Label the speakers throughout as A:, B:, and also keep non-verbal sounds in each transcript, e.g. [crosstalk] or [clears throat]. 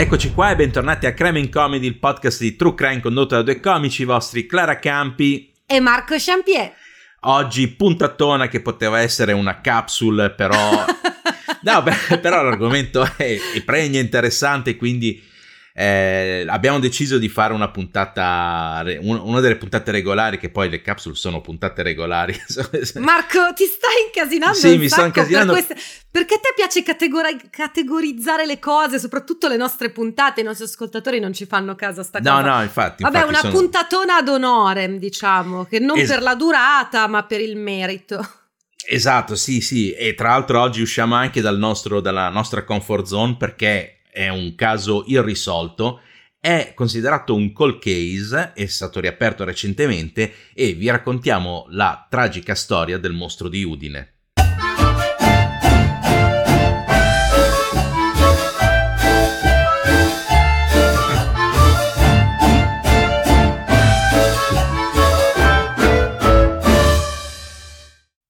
A: Eccoci qua e bentornati a Crime in Comedy, il podcast di True Crime condotto da due comici vostri, Clara Campi
B: e Marco Champier.
A: Oggi puntatona che poteva essere una capsule, però... [laughs] no, beh, però l'argomento è, è pregno interessante, quindi eh, abbiamo deciso di fare una puntata, una delle puntate regolari, che poi le capsule sono puntate regolari. [laughs]
B: Marco, ti stai incasinando?
A: Sì, mi sto incasinando.
B: Per. Perché a te piace categori- categorizzare le cose, soprattutto le nostre puntate? I nostri ascoltatori non ci fanno caso a sta
A: no,
B: cosa.
A: No, no, infatti.
B: Vabbè,
A: infatti
B: una
A: sono...
B: puntatona ad onore, diciamo, che non es- per la durata, ma per il merito.
A: Esatto, sì, sì. E tra l'altro oggi usciamo anche dal nostro, dalla nostra comfort zone perché è un caso irrisolto, è considerato un cold case, è stato riaperto recentemente e vi raccontiamo la tragica storia del mostro di Udine.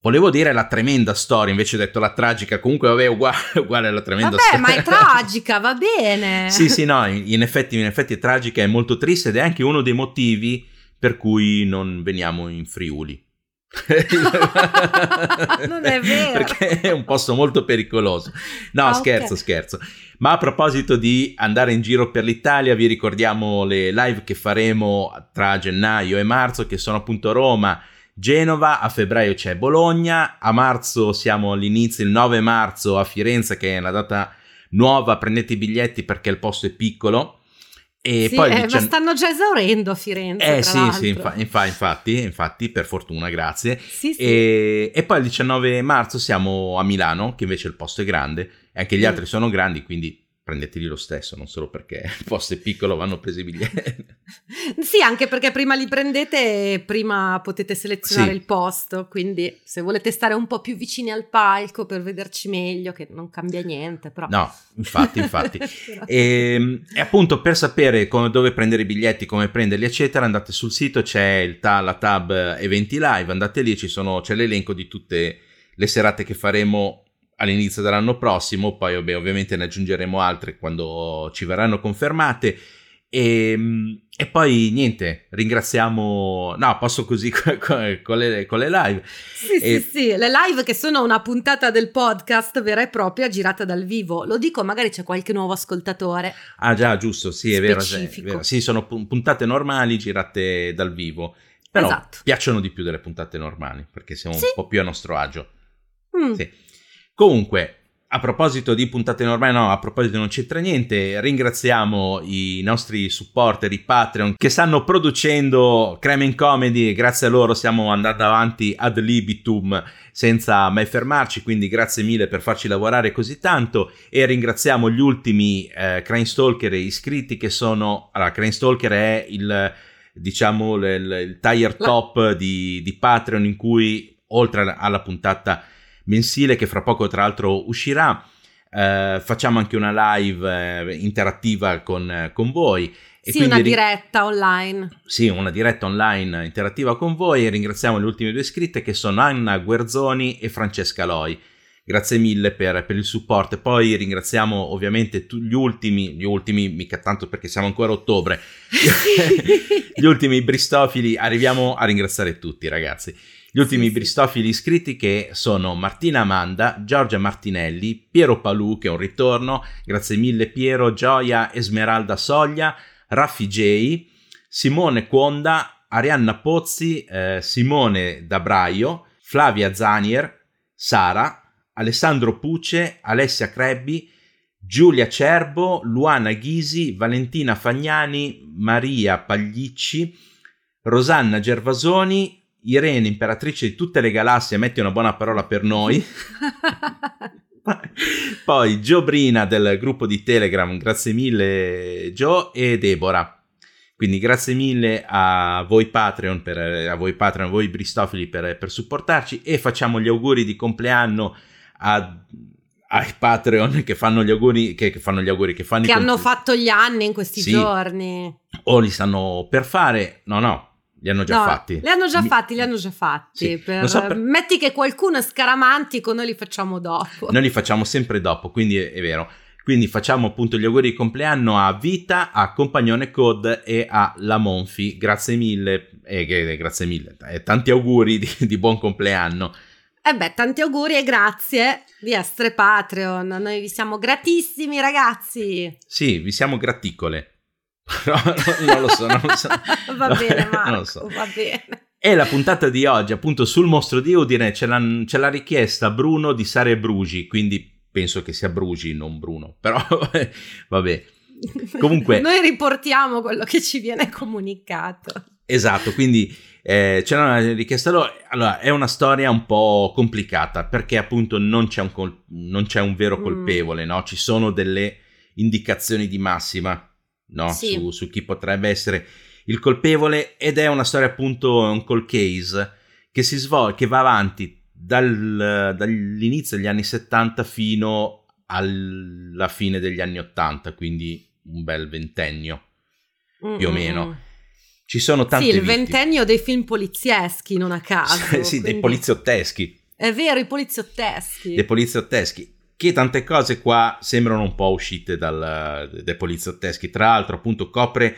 A: Volevo dire la tremenda storia, invece ho detto la tragica, comunque vabbè, uguale, uguale alla tremenda
B: vabbè,
A: storia.
B: ma è tragica, va bene. [laughs]
A: sì, sì, no, in effetti, in effetti è tragica, è molto triste ed è anche uno dei motivi per cui non veniamo in Friuli. [laughs]
B: non è vero.
A: Perché è un posto molto pericoloso. No, ah, scherzo, okay. scherzo. Ma a proposito di andare in giro per l'Italia, vi ricordiamo le live che faremo tra gennaio e marzo, che sono appunto Roma, Genova, a febbraio c'è Bologna, a marzo siamo all'inizio, il 9 marzo a Firenze che è la data nuova, prendete i biglietti perché il posto è piccolo.
B: E sì, poi eh, dician... ma stanno già esaurendo a Firenze.
A: Eh sì, sì, infa- infa- infatti, infatti, per fortuna, grazie.
B: Sì, sì.
A: E, e, poi il 19 marzo siamo a Milano, che invece il posto è grande, e anche gli mm. altri sono grandi, quindi prendeteli lo stesso, non solo perché [laughs] il posto è piccolo vanno presi i biglietti. [laughs]
B: sì, anche perché prima li prendete prima potete selezionare sì. il posto, quindi se volete stare un po' più vicini al palco per vederci meglio, che non cambia niente, però...
A: No, infatti, infatti. [laughs] e, ehm, e, appunto per sapere come, dove prendere i biglietti, come prenderli, eccetera, andate sul sito, c'è il ta- la tab Eventi Live, andate lì, sono, c'è l'elenco di tutte le serate che faremo all'inizio dell'anno prossimo, poi vabbè, ovviamente ne aggiungeremo altre quando ci verranno confermate. E, ehm, e, poi niente, ringraziamo. No, posso così [laughs] con, con, le, con le, live.
B: Sì, e... sì, sì, le live che sono una puntata del podcast vera e propria girata dal vivo. Lo dico, magari c'è qualche nuovo ascoltatore.
A: Ah, già, giusto, sì, è vero, è vero. Sì, sono puntate normali girate dal vivo. Però esatto. piacciono di più delle puntate normali perché siamo sì. un po' più a nostro agio. Mm. Sì. Comunque, a proposito di puntate normali, no, a proposito non c'entra niente, ringraziamo i nostri supporter, i Patreon, che stanno producendo Crime in Comedy. E grazie a loro stiamo andando avanti ad libitum senza mai fermarci, quindi grazie mille per farci lavorare così tanto. E ringraziamo gli ultimi eh, Crime Stalker iscritti che sono... Allora, Crime Stalker è il, diciamo, il, il tire top di, di Patreon in cui, oltre alla puntata mensile che fra poco tra l'altro uscirà. Eh, facciamo anche una live eh, interattiva con, con voi.
B: E sì, una diretta online.
A: Sì, una diretta online interattiva con voi e ringraziamo le ultime due iscritte che sono Anna Guerzoni e Francesca Loi. Grazie mille per, per il supporto poi ringraziamo ovviamente tu, gli ultimi, gli ultimi, mica tanto perché siamo ancora a ottobre, [laughs] [laughs] gli ultimi bristofili, arriviamo a ringraziare tutti ragazzi. Gli ultimi sì, bristofili iscritti che sono Martina Amanda, Giorgia Martinelli, Piero Palù che è un ritorno, grazie mille Piero, Gioia Esmeralda Soglia, Raffi J, Simone Quonda, Arianna Pozzi, eh, Simone Dabraio, Flavia Zanier, Sara, Alessandro Puce, Alessia Crebbi, Giulia Cerbo, Luana Ghisi, Valentina Fagnani, Maria Paglicci, Rosanna Gervasoni, Irene, imperatrice di tutte le galassie, metti una buona parola per noi. [laughs] Poi Giobrina del gruppo di Telegram, grazie mille Gio e Deborah. Quindi grazie mille a voi Patreon, per, a voi Patreon, a voi Bristofili per, per supportarci e facciamo gli auguri di compleanno a ai Patreon che fanno gli auguri, che, che fanno gli auguri, che fanno
B: che hanno compl- fatto gli anni in questi sì. giorni.
A: O li stanno per fare, no, no, li hanno già no, fatti.
B: Li hanno già fatti, li hanno già fatti. Sì. Per... So per... Metti che qualcuno è scaramantico, noi li facciamo dopo.
A: Noi li facciamo sempre dopo, quindi è, è vero. Quindi facciamo appunto gli auguri di compleanno a Vita, a Compagnone Code e a La Monfi. Grazie mille, eh, grazie mille, eh, tanti auguri di, di buon compleanno.
B: E eh beh, tanti auguri e grazie di essere Patreon. Noi vi siamo gratissimi, ragazzi.
A: Sì, vi siamo graticole. [laughs] No, no, non lo so, non lo so. [laughs]
B: va bene, Marco, [laughs] non lo so. va bene.
A: E la puntata di oggi, appunto, sul mostro di Udine ce l'ha, ce l'ha richiesta Bruno di Sare Brugi, quindi penso che sia Brugi, non Bruno, però vabbè. Comunque...
B: Noi riportiamo quello che ci viene comunicato.
A: Esatto, quindi eh, c'era una richiesta loro. Allora, è una storia un po' complicata perché appunto non c'è un, col- non c'è un vero mm. colpevole, mm. no? Ci sono delle indicazioni di massima no? sì. su, su, chi potrebbe essere il colpevole ed è una storia appunto un call case che si svolge, che va avanti dal, dall'inizio degli anni 70 fino alla fine degli anni 80, quindi un bel ventennio mm più o meno. Ci sono tanti.
B: Sì, il ventennio dei film polizieschi, non a [laughs] caso.
A: sì, quindi... dei poliziotteschi.
B: È vero, i poliziotteschi.
A: Dei poliziotteschi che tante cose qua sembrano un po' uscite dal, dai poliziotteschi. Tra l'altro, appunto, copre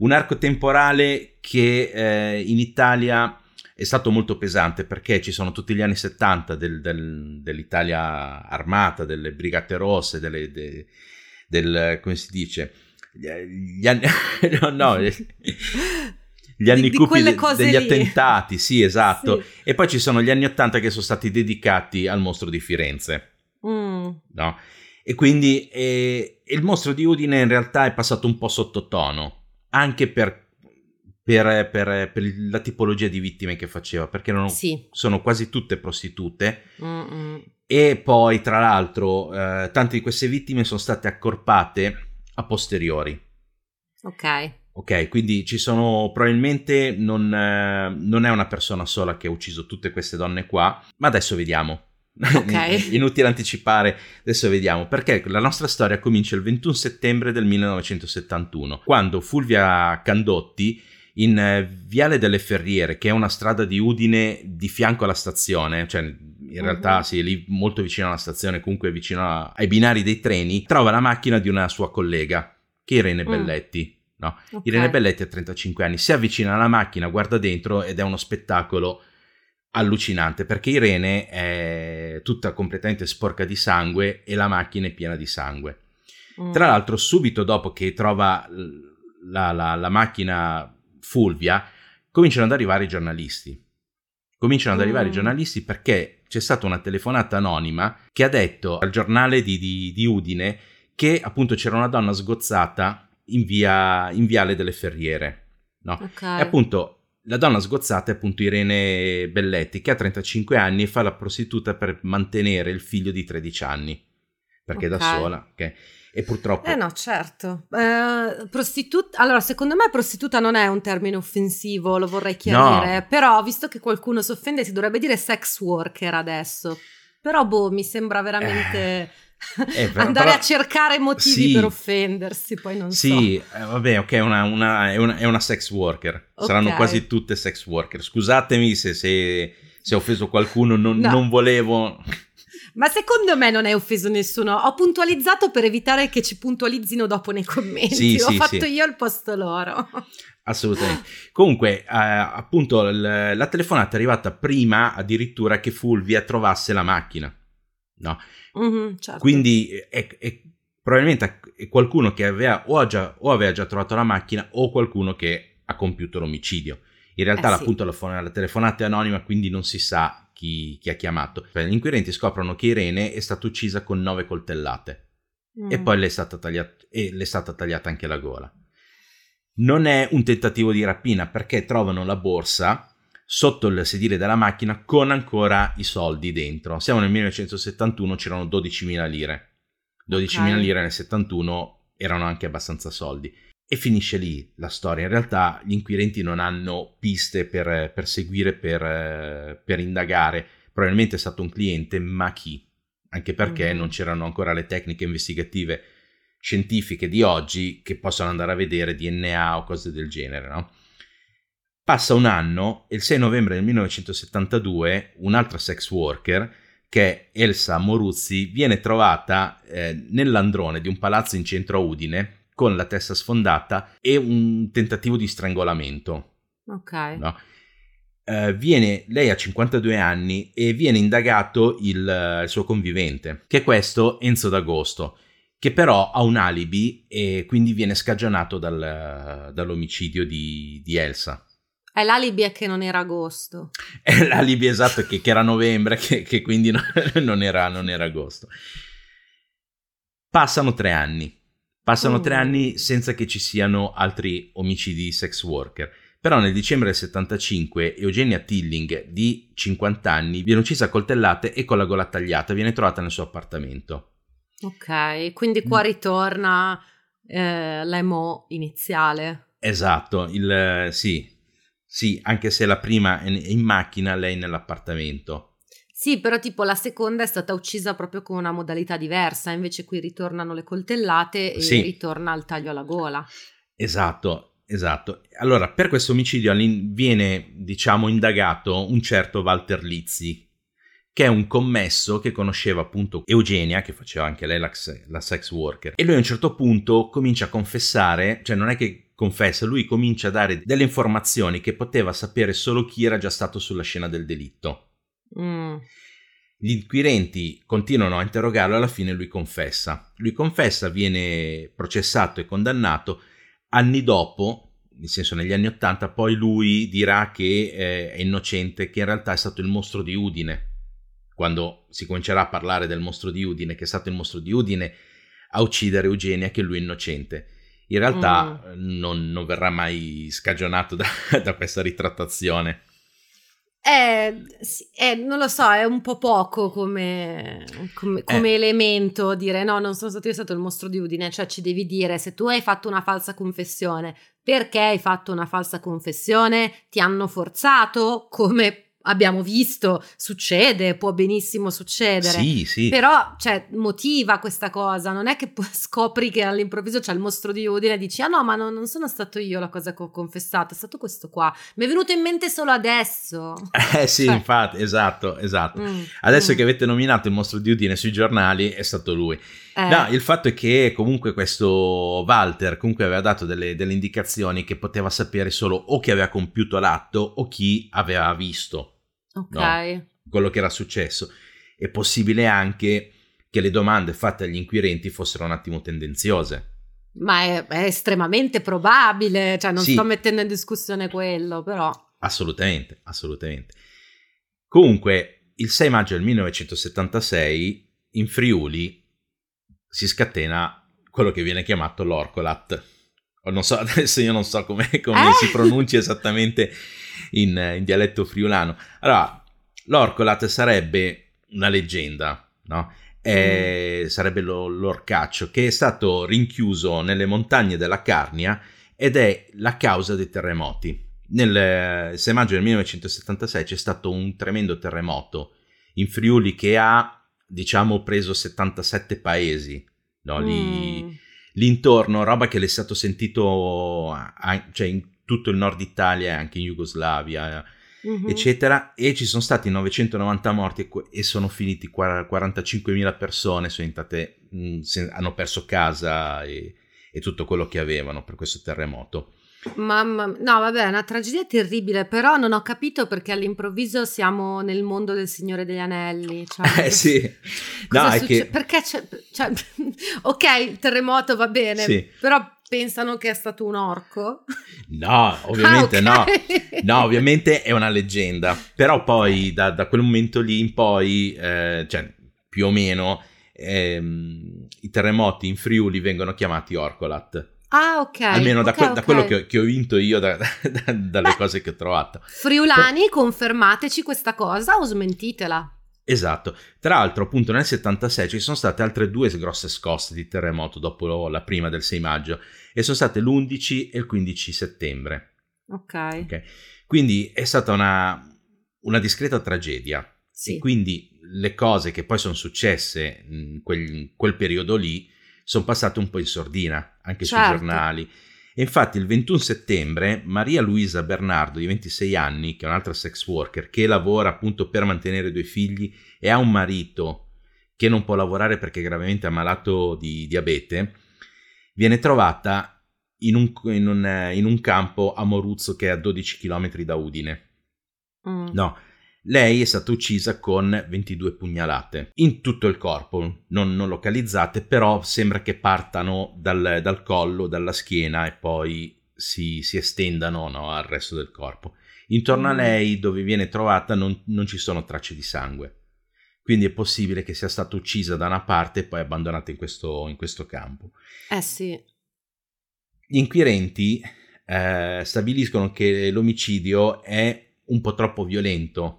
A: un arco temporale che eh, in Italia è stato molto pesante perché ci sono tutti gli anni 70 del, del, dell'Italia armata, delle brigate rosse, delle, de, del, come si dice, gli anni, [laughs] no, no, gli anni di, cupi de, degli lì. attentati, sì, esatto. Sì. E poi ci sono gli anni 80 che sono stati dedicati al mostro di Firenze. Mm. No? E quindi eh, il mostro di Udine in realtà è passato un po' sottotono, anche per, per, per, per la tipologia di vittime che faceva, perché sì. sono quasi tutte prostitute. Mm-mm. E poi, tra l'altro, eh, tante di queste vittime sono state accorpate a posteriori.
B: Ok.
A: Ok, quindi ci sono probabilmente non, eh, non, è una persona sola che ha ucciso tutte queste donne qua, ma adesso vediamo. [laughs]
B: Ok.
A: Inutile anticipare, adesso vediamo, perché la nostra storia comincia il 21 settembre del 1971, quando Fulvia Candotti in eh, Viale delle Ferriere, che è una strada di Udine di fianco alla stazione, cioè in realtà uh-huh. sì, è lì molto vicino alla stazione, comunque vicino a, ai binari dei treni, trova la macchina di una sua collega, che è Irene mm. Belletti. No? Okay. Irene Belletti ha 35 anni, si avvicina alla macchina, guarda dentro ed è uno spettacolo allucinante perché Irene è tutta completamente sporca di sangue e la macchina è piena di sangue. Mm. Tra l'altro, subito dopo che trova la, la, la, macchina Fulvia, cominciano ad arrivare i giornalisti. Cominciano ad mm. arrivare i giornalisti perché c'è stata una telefonata anonima che ha detto al giornale di, di, di Udine che appunto c'era una donna sgozzata in, via, in Viale delle Ferriere. No? Okay. E appunto la donna sgozzata è appunto Irene Belletti, che ha 35 anni e fa la prostituta per mantenere il figlio di 13 anni, perché okay. è da sola. Okay? E purtroppo...
B: Eh no, certo. Eh, prostituta... Allora, secondo me prostituta non è un termine offensivo, lo vorrei chiarire, no. però visto che qualcuno si offende si dovrebbe dire sex worker adesso. Però boh, mi sembra veramente... Eh eh, però, andare però, a cercare motivi sì, per offendersi, poi non
A: sì,
B: so.
A: Sì, eh, vabbè, ok, una, una, è, una, è, una, sex worker. Okay. Saranno quasi tutte sex worker. Scusatemi se, se, se ho offeso qualcuno, non, no. non volevo...
B: Ma secondo me non hai offeso nessuno. Ho puntualizzato per evitare che ci puntualizzino dopo nei commenti. Sì, Ho sì, fatto sì. io il posto loro.
A: Assolutamente. Comunque, eh, appunto, l- la telefonata è arrivata prima addirittura che Fulvia trovasse la macchina. No?
B: Mm-hmm, certo.
A: Quindi è, è, probabilmente è qualcuno che aveva o, già, o aveva già trovato la macchina o qualcuno che ha compiuto l'omicidio. In realtà, eh sì. appunto, la, la, telefonata è anonima, quindi non si sa chi, chi ha chiamato. Gli inquirenti scoprono che Irene è stata uccisa con nove coltellate mm. e poi le è, stata tagliata, e le è stata tagliata anche la gola. Non è un tentativo di rapina perché trovano la borsa sotto il sedile della macchina con ancora i soldi dentro. Siamo nel 1971, c'erano 12.000 lire. 12.000 okay. lire nel 71 erano anche abbastanza soldi. E finisce lì la storia. In realtà gli inquirenti non hanno piste per, per seguire, per, per, indagare. Probabilmente è stato un cliente, ma chi? Anche perché mm-hmm. non c'erano ancora le tecniche investigative scientifiche di oggi che possono andare a vedere DNA o cose del genere, no? Passa un anno e il 6 novembre del 1972 un'altra sex worker, che è Elsa Moruzzi, viene trovata eh, nell'androne di un palazzo in centro a Udine con la testa sfondata e un tentativo di strangolamento.
B: Ok.
A: No? Uh, viene, lei ha 52 anni e viene indagato il, il, suo convivente, che è questo Enzo D'Agosto, che però ha un alibi e quindi viene scagionato dal, dall'omicidio di, di Elsa.
B: È l'alibi è che non era agosto. [laughs]
A: È l'alibi esatto che, che era novembre, che, che quindi no, [laughs] non, era, non, era, agosto. Passano tre anni. Passano mm. tre anni senza che ci siano altri omicidi sex worker. Però nel dicembre del 75 Eugenia Tilling, di 50 anni, viene uccisa a coltellate e con la gola tagliata, viene trovata nel suo appartamento.
B: Ok, quindi qua mm. ritorna eh, l'emo iniziale.
A: Esatto, il, sì, sì, anche se la prima è in macchina, lei nell'appartamento.
B: Sì, però tipo la seconda è stata uccisa proprio con una modalità diversa, invece qui ritornano le coltellate e sì. ritorna il taglio alla gola.
A: Esatto, esatto. Allora, per questo omicidio viene, diciamo, indagato un certo Walter Lizzi, che è un commesso che conosceva appunto Eugenia, che faceva anche lei la, la sex worker, e lui a un certo punto comincia a confessare, cioè non è che confessa, lui comincia a dare delle informazioni che poteva sapere solo chi era già stato sulla scena del delitto. Mm. Gli inquirenti continuano a interrogarlo e alla fine lui confessa. Lui confessa, viene processato e condannato. Anni dopo, nel senso negli anni Ottanta, poi lui dirà che eh, è innocente, che in realtà è stato il mostro di Udine. Quando si comincerà a parlare del mostro di Udine, che è stato il mostro di Udine a uccidere Eugenia, che lui è innocente in realtà mm. non, non, verrà mai scagionato da, [laughs] da questa ritrattazione.
B: Eh, eh, non lo so, è un po' poco come, come, come eh. elemento dire no, non sono stato io stato il mostro di Udine, cioè ci devi dire se tu hai fatto una falsa confessione, perché hai fatto una falsa confessione, ti hanno forzato, come abbiamo visto, succede, può benissimo succedere.
A: Sì, sì.
B: Però, cioè, motiva questa cosa. Non è che [laughs] scopri che all'improvviso c'è il mostro di Udine e dici, ah no, ma non, non, sono stato io la cosa che ho confessato, è stato questo qua. Mi è venuto in mente solo adesso. [laughs]
A: Eh sì, cioè. infatti, esatto, esatto. Mm, adesso mm. che avete nominato il mostro di Udine sui giornali, è stato lui. Eh. No, il fatto è che comunque questo Walter comunque aveva dato delle, delle indicazioni che poteva sapere solo o chi aveva compiuto l'atto o chi aveva visto
B: Ok.
A: No? Quello che era successo. È possibile anche che le domande fatte agli inquirenti fossero un attimo tendenziose.
B: Ma è, è estremamente probabile, cioè non sì. sto mettendo in discussione quello, però.
A: Assolutamente, assolutamente. Comunque, il 6 maggio del 1976 in Friuli si scatena quello che viene chiamato l'Orcolat. Non so, [laughs] adesso io non so come, come eh? si pronuncia esattamente [laughs] in, in dialetto friulano. Allora, l'Orcolat sarebbe una leggenda, no? Eh, mm. sarebbe lo, l'orcaccio che è stato rinchiuso nelle montagne della Carnia ed è la causa dei terremoti. Nel 6 maggio del 1976 c'è stato un tremendo terremoto in Friuli che ha, diciamo, preso 77 paesi, no? Lì, mm. l'intorno, roba che le è stato sentito a, cioè in tutto il nord Italia e anche in Jugoslavia, mm-hmm. eccetera, e ci sono stati 990 morti e sono finiti 45.000 persone, sono entrate, mh, hanno perso casa e, e tutto quello che avevano per questo terremoto.
B: Mamma, no, vabbè, è una tragedia terribile, però non ho capito perché all'improvviso siamo nel mondo del Signore degli Anelli. Cioè,
A: eh sì, no, è
B: succe-
A: che...
B: Perché c'è, cioè, [laughs] ok, il terremoto va bene, sì. però pensano che è stato un orco?
A: No, ovviamente ah, okay. no. No, ovviamente è una leggenda. Però poi da, da quel momento lì in poi, eh, cioè più o meno, ehm, i terremoti in Friuli vengono chiamati Orcolat.
B: Ah, ok.
A: Almeno
B: okay,
A: da, que-
B: okay.
A: da, quello che, che, ho vinto io da, [laughs] da, dalle Beh, cose che ho trovato.
B: Friulani, confermateci questa cosa o smentitela.
A: Esatto. Tra l'altro, appunto, nel 76 ci sono state altre due grosse scosse di terremoto dopo la prima del 6 maggio e sono state l'11 e il 15 settembre.
B: Ok.
A: okay. Quindi è stata una, una discreta tragedia.
B: Sì.
A: E quindi le cose che poi sono successe in quel, in quel periodo lì sono passate un po' in sordina, anche certo. sui giornali. E infatti il 21 settembre Maria Luisa Bernardo, di 26 anni, che è un'altra sex worker, che lavora appunto per mantenere due figli e ha un marito che non può lavorare perché è gravemente ammalato di diabete, viene trovata in un, in un, in un campo a Moruzzo che è a 12 km da Udine. Mm. No, lei è stata uccisa con 22 pugnalate in tutto il corpo, non, non localizzate, però sembra che partano dal, dal collo, dalla schiena e poi si, si estendano no, al resto del corpo. Intorno a mm. lei, dove viene trovata, non, non ci sono tracce di sangue. Quindi è possibile che sia stata uccisa da una parte e poi abbandonata in questo, in questo campo.
B: Eh sì.
A: Gli inquirenti eh, stabiliscono che l'omicidio è un po' troppo violento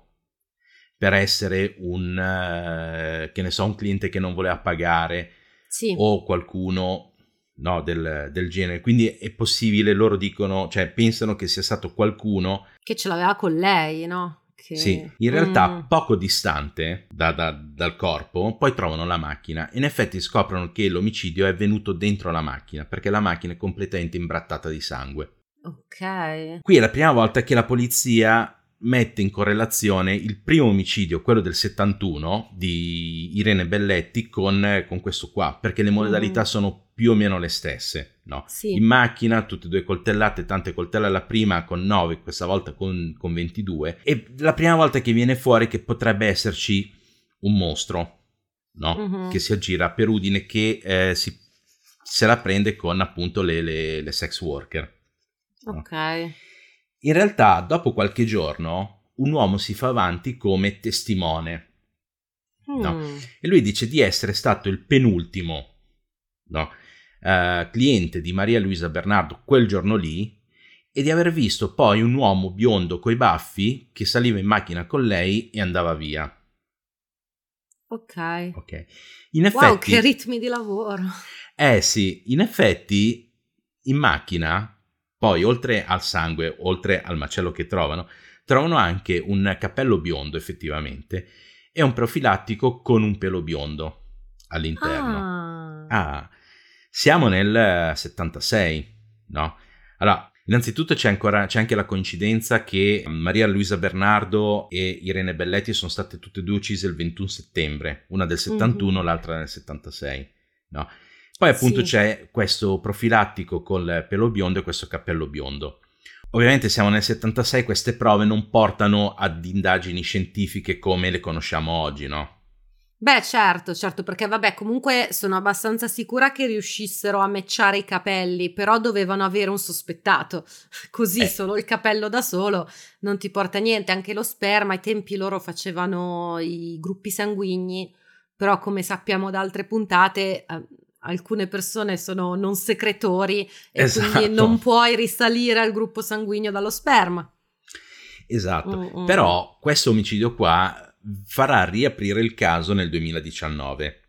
A: per essere un, uh, che ne so, un cliente che non voleva pagare
B: sì.
A: o qualcuno no, del, del, genere. Quindi è possibile, loro dicono, cioè pensano che sia stato qualcuno
B: che ce l'aveva con lei, no? Che...
A: Sì, in realtà mm. poco distante da, da, dal corpo, poi trovano la macchina. In effetti scoprono che l'omicidio è avvenuto dentro la macchina, perché la macchina è completamente imbrattata di sangue.
B: Ok.
A: Qui è la prima volta che la polizia mette in correlazione il primo omicidio, quello del 71 di Irene Belletti, con, con questo qua, perché le modalità mm. sono più o meno le stesse. No?
B: Sì.
A: In macchina, tutte e due coltellate, tante coltellate, la prima con 9, questa volta con, con 22. E la prima volta che viene fuori che potrebbe esserci un mostro, no? mm-hmm. Che si aggira per Udine, che eh, si, se la prende con appunto le, le, le sex worker.
B: Ok.
A: In realtà, dopo qualche giorno, un uomo si fa avanti come testimone. Mm. No? E lui dice di essere stato il penultimo no? Uh, cliente di Maria Luisa Bernardo quel giorno lì e di aver visto poi un uomo biondo coi baffi che saliva in macchina con lei e andava via.
B: Ok.
A: Ok. In effetti,
B: wow, che ritmi di lavoro.
A: Eh sì, in effetti in macchina poi, oltre al sangue, oltre al macello che trovano, trovano anche un cappello biondo effettivamente e un profilattico con un pelo biondo all'interno.
B: Ah.
A: ah siamo nel 76, no? Allora, innanzitutto c'è, ancora, c'è anche la coincidenza che Maria Luisa Bernardo e Irene Belletti sono state tutte e due uccise il 21 settembre, una del 71, mm-hmm. l'altra nel 76, no? Poi appunto sì. c'è questo profilattico col pelo biondo e questo cappello biondo. Ovviamente siamo nel 76, queste prove non portano ad indagini scientifiche come le conosciamo oggi, no?
B: Beh, certo, certo, perché vabbè, comunque sono abbastanza sicura che riuscissero a matchare i capelli, però dovevano avere un sospettato. [laughs] Così eh. solo il capello da solo non ti porta niente, anche lo sperma, ai tempi loro facevano i gruppi sanguigni, però come sappiamo da altre puntate, eh, alcune persone sono non secretori e esatto. quindi non puoi risalire al gruppo sanguigno dallo sperma.
A: Esatto, mm-hmm. però questo omicidio qua farà riaprire il caso nel 2019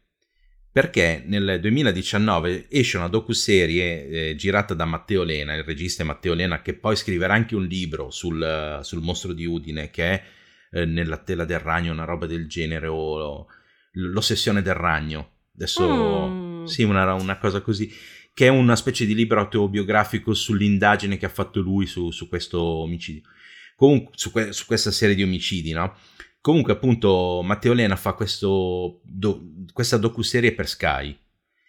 A: perché nel 2019 esce una docuserie eh, girata da Matteo Lena, il regista Matteo Lena, che poi scriverà anche un libro sul, sul mostro di Udine, che è eh, Nella tela del ragno, una roba del genere, o L'ossessione del ragno. Adesso mm sì, una, una, cosa così, che è una specie di libro autobiografico sull'indagine che ha fatto lui su, su questo omicidio. Comunque, su, que- su, questa serie di omicidi, no? Comunque, appunto, Matteo Lena fa questo, do, questa docuserie per Sky,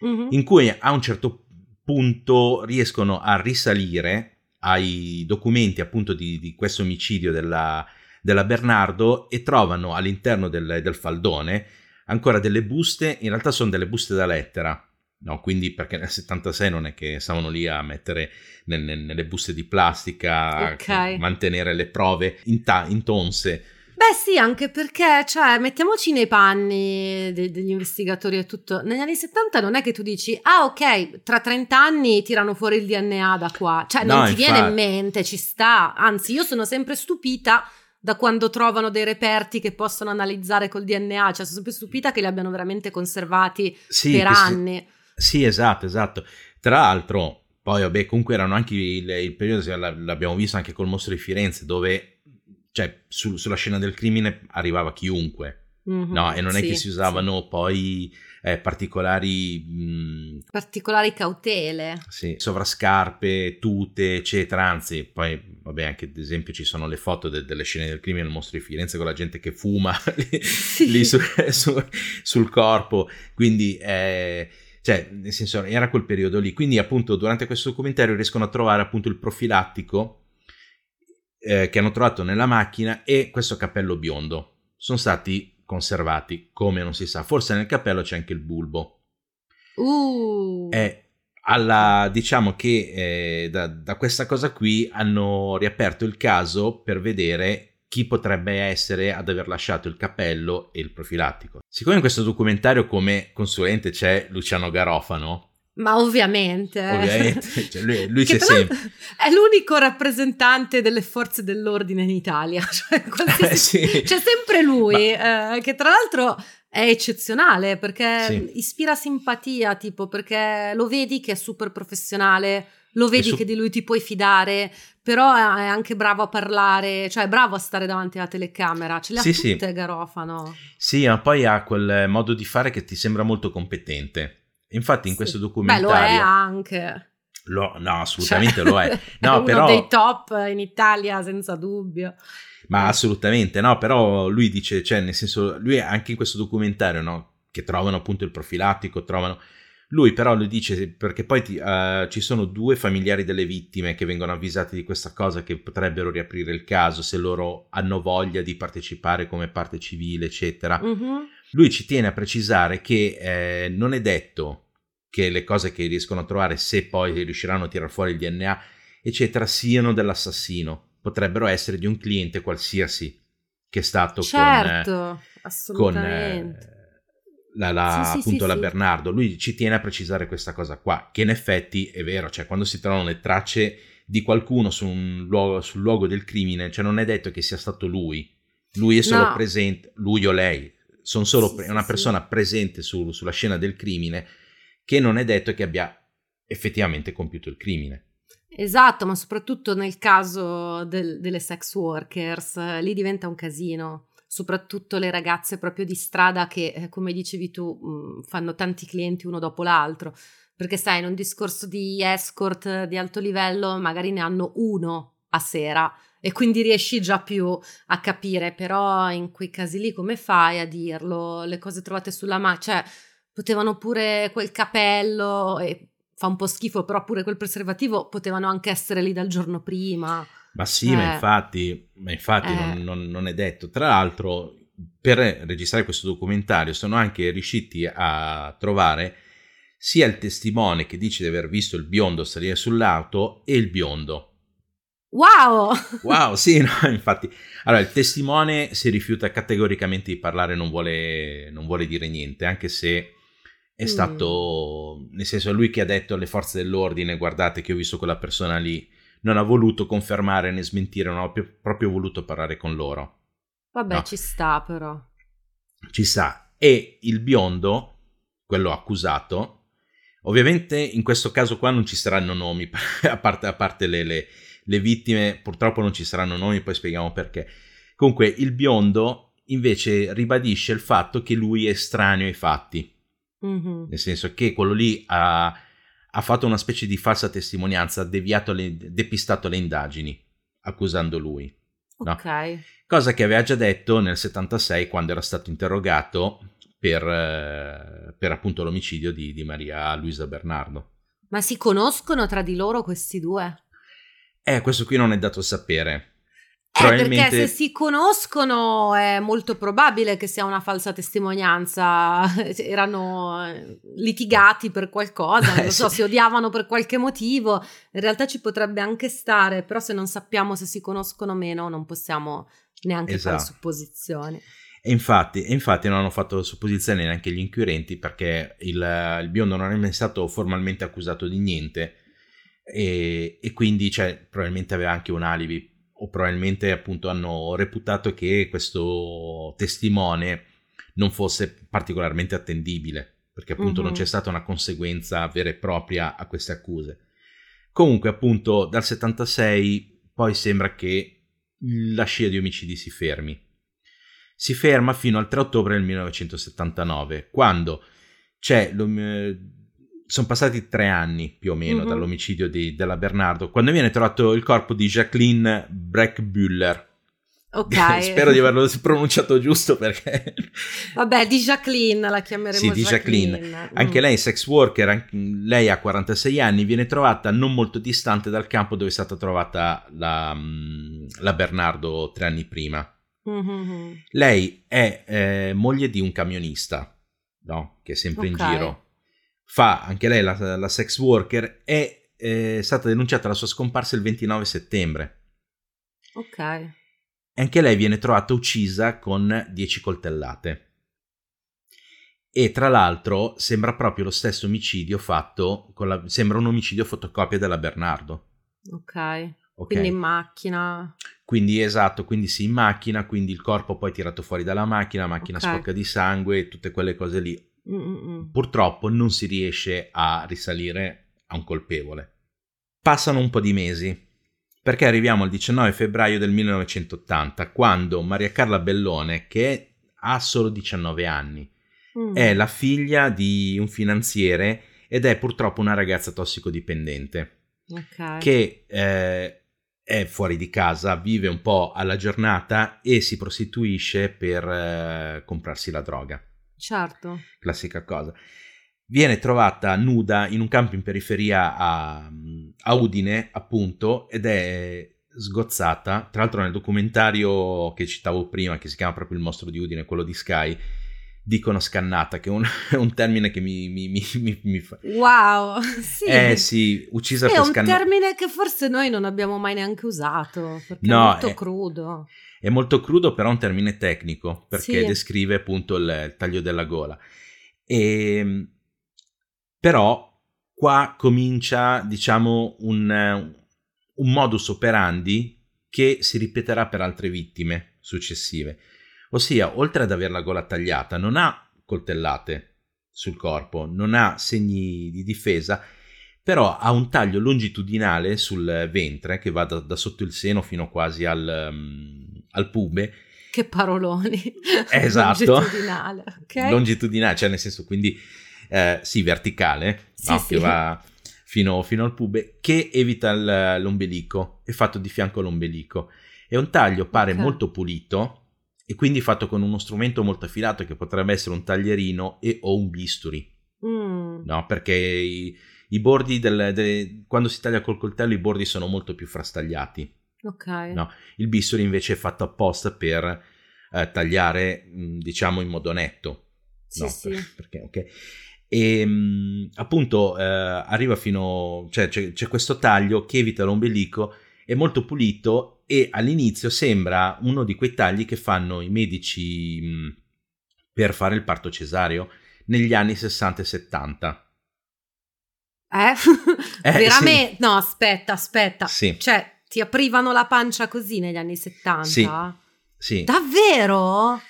A: mm-hmm. in cui a un certo punto riescono a risalire ai documenti appunto di, di questo omicidio della, della, Bernardo e trovano all'interno del, del faldone ancora delle buste, in realtà sono delle buste da lettera, No, quindi perché nel 76 non è che stavano lì a mettere nelle, nelle buste di plastica, okay. mantenere le prove in, ta- in tonse.
B: Beh sì, anche perché, cioè, mettiamoci nei panni de- degli investigatori e tutto. Negli anni 70 non è che tu dici, ah ok, tra 30 anni tirano fuori il DNA da qua. Cioè, non no, ti infatti. viene in mente, ci sta. Anzi, io sono sempre stupita da quando trovano dei reperti che possono analizzare col DNA. Cioè, sono sempre stupita che li abbiano veramente conservati sì, per anni.
A: Sì, esatto, esatto. Tra l'altro, poi vabbè, comunque erano anche il, il periodo, l'abbiamo visto anche col mostro di Firenze, dove cioè, su, sulla scena del crimine arrivava chiunque. Mm-hmm, no, e non sì, è che si usavano sì. poi eh, particolari... Mh,
B: particolari cautele.
A: Sì, sovrascarpe, tute, eccetera. Anzi, poi, vabbè, anche ad esempio ci sono le foto de- delle scene del crimine nel mostro di Firenze con la gente che fuma [laughs] lì, sì. lì su, su, sul corpo. Quindi... Eh, cioè, nel senso, era quel periodo lì. Quindi, appunto, durante questo documentario riescono a trovare appunto il profilattico eh, che hanno trovato nella macchina e questo cappello biondo. Sono stati conservati, come non si sa. Forse nel cappello c'è anche il bulbo.
B: Uh.
A: Eh, alla, diciamo che eh, da, da questa cosa qui hanno riaperto il caso per vedere chi potrebbe essere ad aver lasciato il cappello e il profilattico. Siccome in questo documentario come consulente c'è Luciano Garofano,
B: ma ovviamente.
A: Ovviamente, cioè lui, lui c'è sempre.
B: È l'unico rappresentante delle forze dell'ordine in Italia. [laughs] Cioè, eh, sì. C'è sempre lui, Ma... eh, che tra l'altro è eccezionale perché sì. ispira simpatia, tipo perché lo vedi che è super professionale, lo vedi su- che di lui ti puoi fidare, però è anche bravo a parlare, cioè è bravo a stare davanti alla telecamera, ce le ha sì, tutte sì. Garofano.
A: Sì, ma poi ha quel modo di fare che ti sembra molto competente. Infatti in sì. questo documentario...
B: Beh, lo è anche.
A: Lo, no, assolutamente cioè, lo è. [laughs] No,
B: è uno
A: però...
B: dei top in Italia, senza dubbio.
A: Ma assolutamente, no, però lui dice, cioè nel senso, lui anche in questo documentario, no, che trovano appunto il profilattico, trovano lui però lo dice perché poi ti, uh, ci sono due familiari delle vittime che vengono avvisati di questa cosa che potrebbero riaprire il caso se loro hanno voglia di partecipare come parte civile, eccetera. Mm-hmm. Lui ci tiene a precisare che eh, non è detto che le cose che riescono a trovare, se poi riusciranno a tirare fuori il DNA, eccetera, siano dell'assassino. Potrebbero essere di un cliente qualsiasi che è stato
B: certo,
A: con, con eh, la, la, sì, appunto sì, la sì. Bernardo. Lui ci tiene a precisare questa cosa qua, che in effetti è vero, cioè quando si trovano le tracce di qualcuno su luogo, sul luogo del crimine, cioè non è detto che sia stato lui. Lui è solo no. presente, lui o lei, sono solo pre- una persona presente su, sulla scena del crimine che non è detto che abbia effettivamente compiuto il crimine.
B: Esatto, ma soprattutto nel caso del, delle sex workers, lì diventa un casino soprattutto le ragazze proprio di strada che, eh, come dicevi tu, mm, fanno tanti clienti uno dopo l'altro. Perché sai, in un discorso di escort di alto livello magari ne hanno uno a sera e quindi riesci già più a capire, però in quei casi lì come fai a dirlo? Le cose trovate sulla macchina, cioè potevano pure quel capello e fa un po' schifo, però pure quel preservativo potevano anche essere lì dal giorno prima.
A: Ma sì, eh. ma infatti, ma infatti eh. non, non, non, è detto. Tra l'altro, per registrare questo documentario sono anche riusciti a trovare sia il testimone che dice di aver visto il biondo salire sull'auto e il biondo.
B: Wow!
A: Wow, sì, no, [laughs] infatti. Allora, il testimone si rifiuta categoricamente di parlare, non vuole, non vuole dire niente, anche se è mm. stato, nel senso, è lui che ha detto alle forze dell'ordine, guardate che ho visto quella persona lì, non ha voluto confermare né smentire, non ha proprio voluto parlare con loro.
B: Vabbè, no. ci sta però.
A: Ci sta. E il biondo, quello accusato, ovviamente in questo caso qua non ci saranno nomi, [laughs] a parte, a parte le, le, le vittime, purtroppo non ci saranno nomi, poi spieghiamo perché. Comunque, il biondo invece ribadisce il fatto che lui è estraneo ai fatti. Mm-hmm. Nel senso che quello lì ha ha fatto una specie di falsa testimonianza, ha deviato le, depistato le indagini, accusando lui.
B: No? Ok.
A: Cosa che aveva già detto nel 76 quando era stato interrogato per, eh, per appunto l'omicidio di, di Maria Luisa Bernardo.
B: Ma si conoscono tra di loro questi due?
A: Eh, questo qui non è dato sapere.
B: Probabilmente... perché se si conoscono è molto probabile che sia una falsa testimonianza, [laughs] erano eh, litigati per qualcosa, non lo [laughs] so, si odiavano per qualche motivo, in realtà ci potrebbe anche stare, però se non sappiamo se si conoscono o meno non possiamo neanche esatto. fare supposizioni.
A: E infatti, infatti, non hanno fatto supposizioni neanche gli inquirenti perché il, il biondo non è mai stato formalmente accusato di niente e, e quindi cioè, probabilmente aveva anche un alibi o probabilmente appunto hanno reputato che questo testimone non fosse particolarmente attendibile, perché appunto mm-hmm. non c'è stata una conseguenza vera e propria a queste accuse. Comunque appunto dal 76 poi sembra che la scia di omicidi si fermi. Si ferma fino al 3 ottobre del 1979, quando c'è sono passati tre anni più o meno mm-hmm. dall'omicidio di, della Bernardo, quando viene trovato il corpo di Jacqueline Breckbüller.
B: Ok. [laughs]
A: Spero di averlo pronunciato giusto perché... [laughs]
B: Vabbè, di Jacqueline la chiameremo
A: Sì, di Jacqueline. Jacqueline. Anche mm. lei sex worker, lei ha 46 anni, viene trovata non molto distante dal campo dove è stata trovata la, mm, la Bernardo tre anni prima. Mm-hmm. Lei è eh, moglie di un camionista, no? Che è sempre okay. in giro fa anche lei la, la sex worker, è eh, stata denunciata la sua scomparsa il 29 settembre.
B: Ok.
A: E anche lei viene trovata uccisa con 10 coltellate. E tra l'altro sembra proprio lo stesso omicidio fatto, con la, sembra un omicidio fotocopia della Bernardo.
B: Ok. okay. Quindi in macchina.
A: Quindi esatto, quindi sì, in macchina, quindi il corpo poi tirato fuori dalla macchina, macchina okay. sporca di sangue, tutte quelle cose lì. Mm-mm. Purtroppo non si riesce a risalire a un colpevole. Passano un po' di mesi, perché arriviamo al 19 febbraio del 1980, quando Maria Carla Bellone, che ha solo 19 anni, mm. è la figlia di un finanziere ed è purtroppo una ragazza tossicodipendente, okay. che eh, è fuori di casa, vive un po' alla giornata e si prostituisce per eh, comprarsi la droga.
B: Certo.
A: Classica cosa. Viene trovata nuda in un campo in periferia a, a Udine, appunto, ed è sgozzata. Tra l'altro nel documentario che citavo prima, che si chiama proprio Il mostro di Udine, quello di Sky, dicono scannata, che è un, [laughs] è un termine che mi, mi, mi, mi, fa...
B: Wow, [laughs] sì.
A: Eh sì, uccisa
B: sì,
A: per scannata.
B: È un termine che forse noi non abbiamo mai neanche usato, perché no, è molto è, crudo.
A: È molto crudo, però è un termine tecnico, perché sì. descrive appunto il, il, taglio della gola. E, ehm, però qua comincia, diciamo, un, un modus operandi che si ripeterà per altre vittime successive. Ossia, oltre ad avere la gola tagliata, non ha coltellate sul corpo, non ha segni di difesa, però ha un taglio longitudinale sul ventre che va da, da sotto il seno fino quasi al, um, al pube.
B: Che paroloni. [laughs]
A: Esatto.
B: longitudinale, okay.
A: Longitudinale, cioè nel senso quindi eh, sì, verticale, sì, no? sì. che va fino, fino, al pube, che evita il, l'ombelico, è fatto di fianco all'ombelico. È un taglio, pare okay. molto pulito, e quindi fatto con uno strumento molto affilato che potrebbe essere un taglierino e o un bisturi. Mm. No, perché i, bordi del, de, quando si taglia col coltello i bordi sono molto più frastagliati.
B: Ok.
A: No, il bisturi invece è fatto apposta per eh, tagliare, mm, diciamo, in modo netto.
B: Sì,
A: no,
B: sì.
A: Per, perché, ok. E mm, appunto eh, arriva fino, cioè c'è, c'è questo taglio che evita l'ombelico, è molto pulito e all'inizio sembra uno di quei tagli che fanno i medici mh, mm, per fare il parto cesareo negli anni 60 e 70.
B: Eh? eh Veramente? Sì. No, aspetta, aspetta.
A: Sì.
B: Cioè, ti aprivano la pancia così negli anni 70?
A: Sì. sì.
B: Davvero?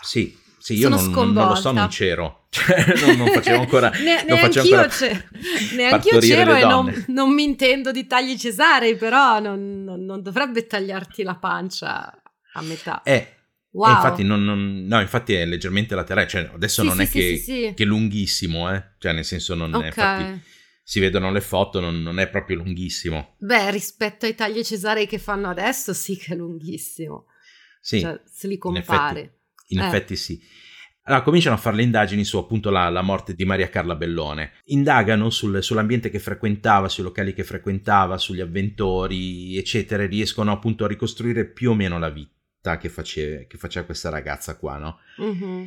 A: Sì, sì io non, non, lo so, non c'ero. [laughs] Cioè, non, non facevo ancora. [laughs] ne, non
B: neanch'io, ancora [laughs] neanch'io c'ero e non, non, mi intendo di tagli cesarei, però non, non, dovrebbe tagliarti la pancia a metà.
A: Eh. Wow. infatti, non, no, infatti è leggermente laterale, cioè adesso sì, non sì, è che, sì, che, è lunghissimo, eh? cioè nel senso non okay. è, infatti si vedono le foto, non, non, è proprio lunghissimo.
B: Beh, rispetto ai tagli cesarei che fanno adesso, sì che è lunghissimo.
A: Sì.
B: Cioè, se li compare.
A: In effetti, in eh. effetti sì. Allora cominciano a fare le indagini su appunto la, la morte di Maria Carla Bellone. Indagano sul, sull'ambiente che frequentava, sui locali che frequentava, sugli avventori, eccetera, e riescono appunto a ricostruire più o meno la vita che, face, che faceva questa ragazza qua, no? Mm-hmm.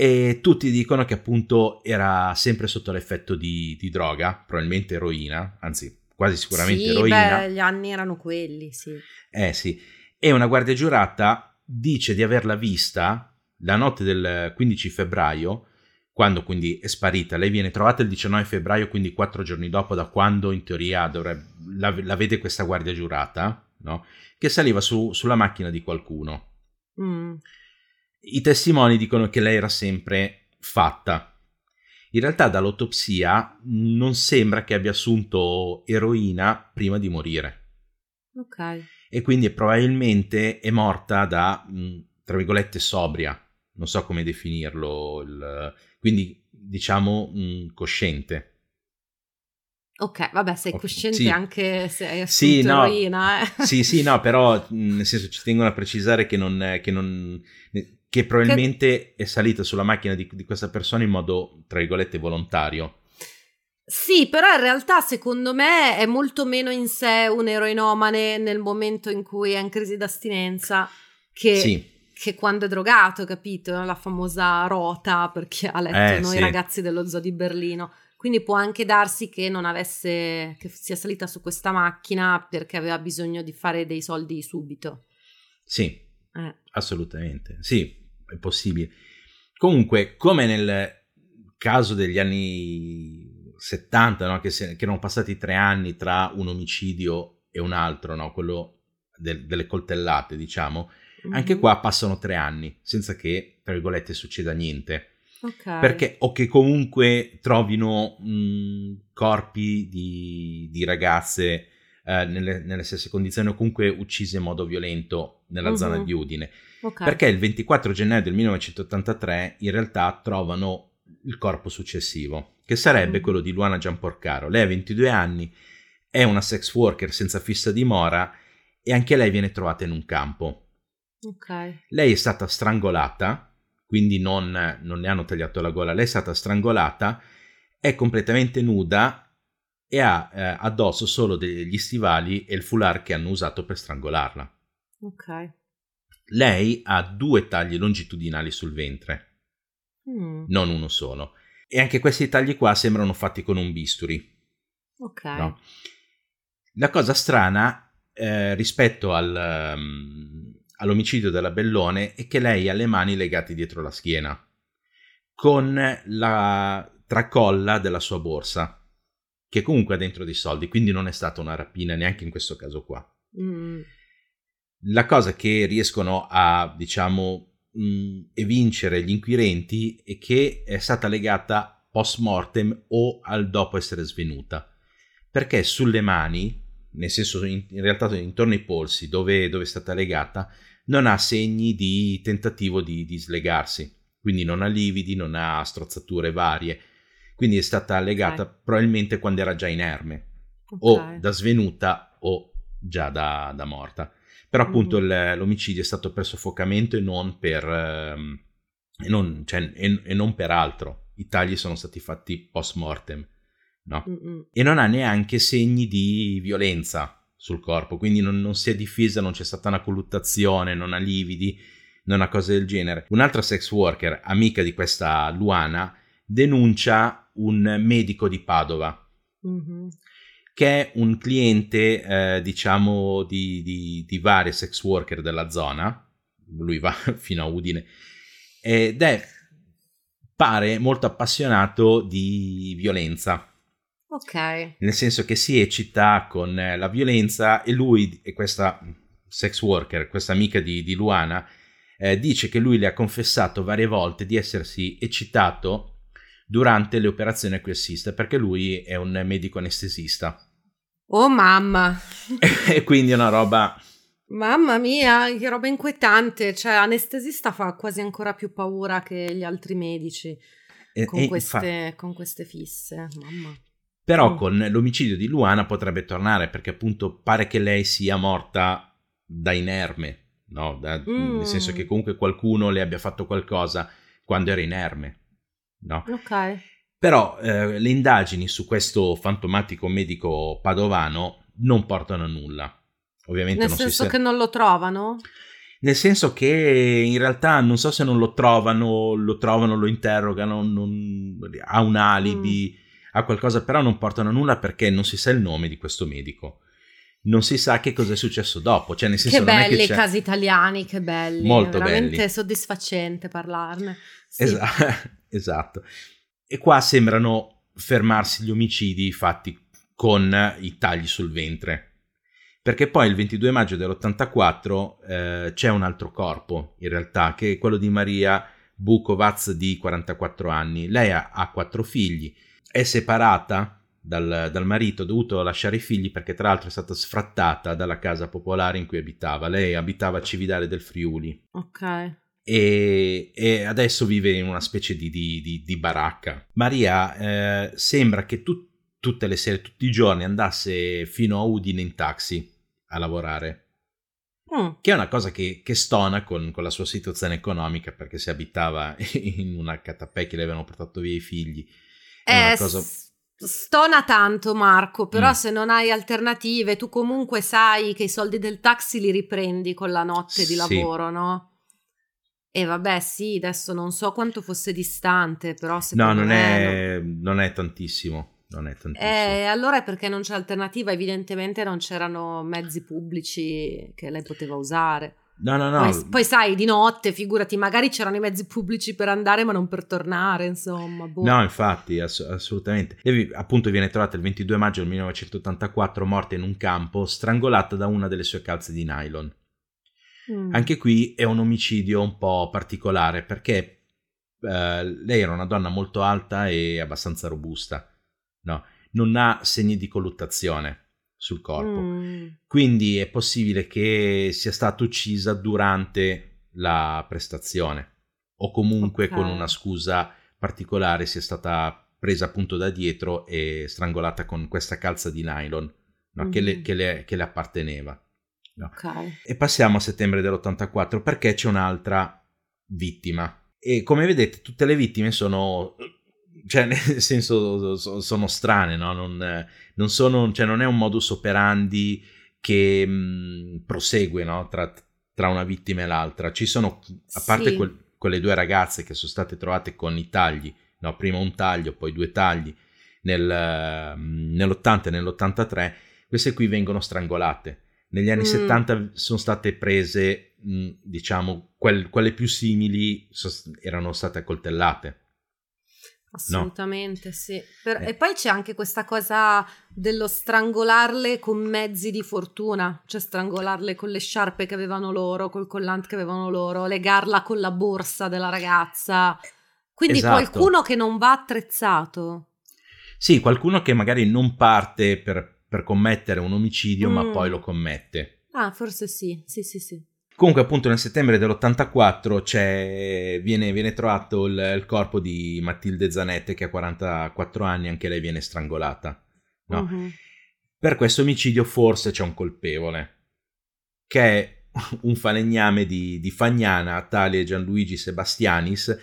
A: E tutti dicono che appunto era sempre sotto l'effetto di, di droga, probabilmente eroina, anzi quasi sicuramente
B: sì,
A: eroina.
B: Beh, gli anni erano quelli, sì.
A: Eh sì. E una guardia giurata dice di averla vista la notte del 15 febbraio, quando quindi è sparita, lei viene trovata il 19 febbraio, quindi quattro giorni dopo da quando in teoria dovrebbe, la, la vede questa guardia giurata, no? che saliva su, sulla macchina di qualcuno. Mm. I testimoni dicono che lei era sempre fatta. In realtà dall'autopsia non sembra che abbia assunto eroina prima di morire.
B: Ok.
A: E quindi probabilmente è morta da, tra virgolette, sobria non so come definirlo, il, quindi diciamo mh, cosciente.
B: Ok, vabbè, sei cosciente sì. anche se hai assunto sì, no, eroina.
A: Eh. Sì, sì, no, però [laughs] nel senso ci tengono a precisare che non... Che, non, che probabilmente che... è salita sulla macchina di, di questa persona in modo, tra virgolette, volontario.
B: Sì, però in realtà secondo me è molto meno in sé un eroinomane nel momento in cui è in crisi d'astinenza che sì che quando è drogato, capito? La famosa rota perché ha letto eh, noi sì. ragazzi dello zoo di Berlino. Quindi può anche darsi che non avesse, che sia salita su questa macchina perché aveva bisogno di fare dei soldi subito.
A: Sì, eh. assolutamente. Sì, è possibile. Comunque, come nel caso degli anni 70, no? che, se, che, erano passati tre anni tra un omicidio e un altro, no? quello del, delle coltellate, diciamo, anche qua passano tre anni senza che, tra virgolette, succeda niente. Okay. Perché, o che comunque trovino mh, corpi di, di ragazze eh, nelle, nelle, stesse condizioni o comunque uccise in modo violento nella uh-huh. zona di Udine. Okay. Perché il 24 gennaio del 1983 in realtà trovano il corpo successivo, che sarebbe uh-huh. quello di Luana Giamporcaro. Lei ha 22 anni, è una sex worker senza fissa dimora e anche lei viene trovata in un campo.
B: Okay.
A: Lei è stata strangolata, quindi non, non, le hanno tagliato la gola, lei è stata strangolata, è completamente nuda e ha eh, addosso solo degli stivali e il foulard che hanno usato per strangolarla.
B: Ok.
A: Lei ha due tagli longitudinali sul ventre, mm. non uno solo. E anche questi tagli qua sembrano fatti con un bisturi.
B: Ok.
A: No? La cosa strana eh, rispetto al, um, all'omicidio della Bellone è che lei ha le mani legate dietro la schiena, con la tracolla della sua borsa, che comunque ha dentro dei soldi, quindi non è stata una rapina neanche in questo caso qua. Mm. La cosa che riescono a, diciamo, mh, mm, evincere gli inquirenti è che è stata legata post mortem o al dopo essere svenuta, perché sulle mani, nel senso in, in realtà intorno ai polsi dove, dove è stata legata, non ha segni di tentativo di, di slegarsi, quindi non ha lividi, non ha strozzature varie, quindi è stata legata okay. probabilmente quando era già inerme, okay. o da svenuta o già da, da morta. Però appunto mm-hmm. l'omicidio è stato per soffocamento e non per, ehm, e non, cioè, e, e non per altro. I tagli sono stati fatti post mortem. No? E non ha neanche segni di violenza sul corpo, quindi non, non, si è difesa, non c'è stata una colluttazione, non ha lividi, non ha cose del genere. Un'altra sex worker, amica di questa Luana, denuncia un medico di Padova. Mm-hmm. Che è un cliente, eh, diciamo, di, di, di varie sex worker della zona. Lui va [laughs] fino a Udine. Ed è, pare, molto appassionato di violenza
B: Ok.
A: Nel senso che si eccita con eh, la violenza e lui e questa sex worker, questa amica di, di Luana, eh, dice che lui le ha confessato varie volte di essersi eccitato durante le operazioni a cui assiste perché lui è un medico anestesista.
B: Oh mamma! [laughs]
A: e quindi è una roba...
B: Mamma mia, che roba inquietante, cioè anestesista fa quasi ancora più paura che gli altri medici con, e, queste, infa... con queste fisse, mamma.
A: Però mm. con l'omicidio di Luana potrebbe tornare perché appunto pare che lei sia morta da inerme, no? Da, mm. nel senso che comunque qualcuno le abbia fatto qualcosa, quando era inerme. No?
B: Ok.
A: Però eh, le indagini su questo fantomatico medico padovano non portano a nulla. Ovviamente
B: Nel
A: non
B: senso
A: si sa...
B: che non lo trovano?
A: Nel senso che in realtà non so se non lo trovano, lo trovano, lo interrogano, non, ha un alibi, mm. ha qualcosa, però non portano a nulla perché non si sa il nome di questo medico. Non si sa che cosa è successo dopo. Cioè, nel senso,
B: che belli
A: i
B: casi italiani, che belli.
A: Molto
B: veramente
A: belli.
B: soddisfacente parlarne. Sì. [laughs]
A: Esatto, esatto. E qua sembrano fermarsi gli omicidi fatti con i tagli sul ventre perché poi il 22 maggio dell'84 eh, c'è un altro corpo, in realtà, che è quello di Maria Bukovac di 44 anni. Lei ha, ha quattro figli, è separata dal, dal, marito, ha dovuto lasciare i figli perché tra l'altro è stata sfrattata dalla casa popolare in cui abitava. Lei abitava a Cividale del Friuli.
B: Ok.
A: E, e adesso vive in una specie di, di, di, di baracca. Maria eh, sembra che tu, tutte le sere, tutti i giorni andasse fino a Udine in taxi a lavorare. Mm. Che è una cosa che, che stona con, con, la sua situazione economica perché si abitava [laughs] in una catapecchia, le avevano portato via i figli.
B: È eh, cosa... Stona tanto Marco, però mm. se non hai alternative tu comunque sai che i soldi del taxi li riprendi con la notte di lavoro, sì. no? E vabbè sì, adesso non so quanto fosse distante, però secondo
A: no, non
B: me...
A: È, non... non è tantissimo non è tantissimo.
B: Eh, allora è perché non c'è alternativa, evidentemente non c'erano mezzi pubblici che lei poteva usare.
A: No, no, no.
B: Poi, poi, sai, di notte, figurati, magari c'erano i mezzi pubblici per andare ma non per tornare, insomma. Boh.
A: No, infatti, ass- assolutamente. Lei appunto viene trovata il 22 maggio del 1984 morta in un campo, strangolata da una delle sue calze di nylon. Mm. Anche qui è un omicidio un po' particolare perché eh, lei era una donna molto alta e abbastanza robusta no? non ha segni di colluttazione sul corpo. Mm. Quindi è possibile che sia stata uccisa durante la prestazione o comunque okay. con una scusa particolare sia stata presa appunto da dietro e strangolata con questa calza di nylon no? mm. che, le, che, le, che, le, apparteneva. No?
B: Okay.
A: E passiamo a settembre dell'84 perché c'è un'altra vittima. E come vedete tutte le vittime sono cioè [laughs] nel senso sono strane, no? non, non, sono, cioè, non è un modus operandi che mh, prosegue no? tra, tra, una vittima e l'altra. Ci sono, a parte sì. quel, quelle due ragazze che sono state trovate con i tagli, no? prima un taglio, poi due tagli, nel, nell'80 e nell'83, queste qui vengono strangolate. Negli anni mm. 70 sono state prese, mh, diciamo, quel, quelle più simili erano state accoltellate.
B: Assolutamente
A: no.
B: sì. Per, eh. E poi c'è anche questa cosa dello strangolarle con mezzi di fortuna, cioè strangolarle con le sciarpe che avevano loro, col collante che avevano loro, legarla con la borsa della ragazza. Quindi esatto. qualcuno che non va attrezzato.
A: Sì, qualcuno che magari non parte per, per commettere un omicidio, mm. ma poi lo commette.
B: Ah, forse sì, sì, sì, sì.
A: Comunque, appunto, nel settembre dell'84 viene, viene, trovato il, il, corpo di Matilde Zanette, che ha 44 anni, anche lei viene strangolata. No? Uh-huh. Per questo omicidio forse c'è un colpevole, che è [laughs] un falegname di, di Fagnana, tale Gianluigi Sebastianis,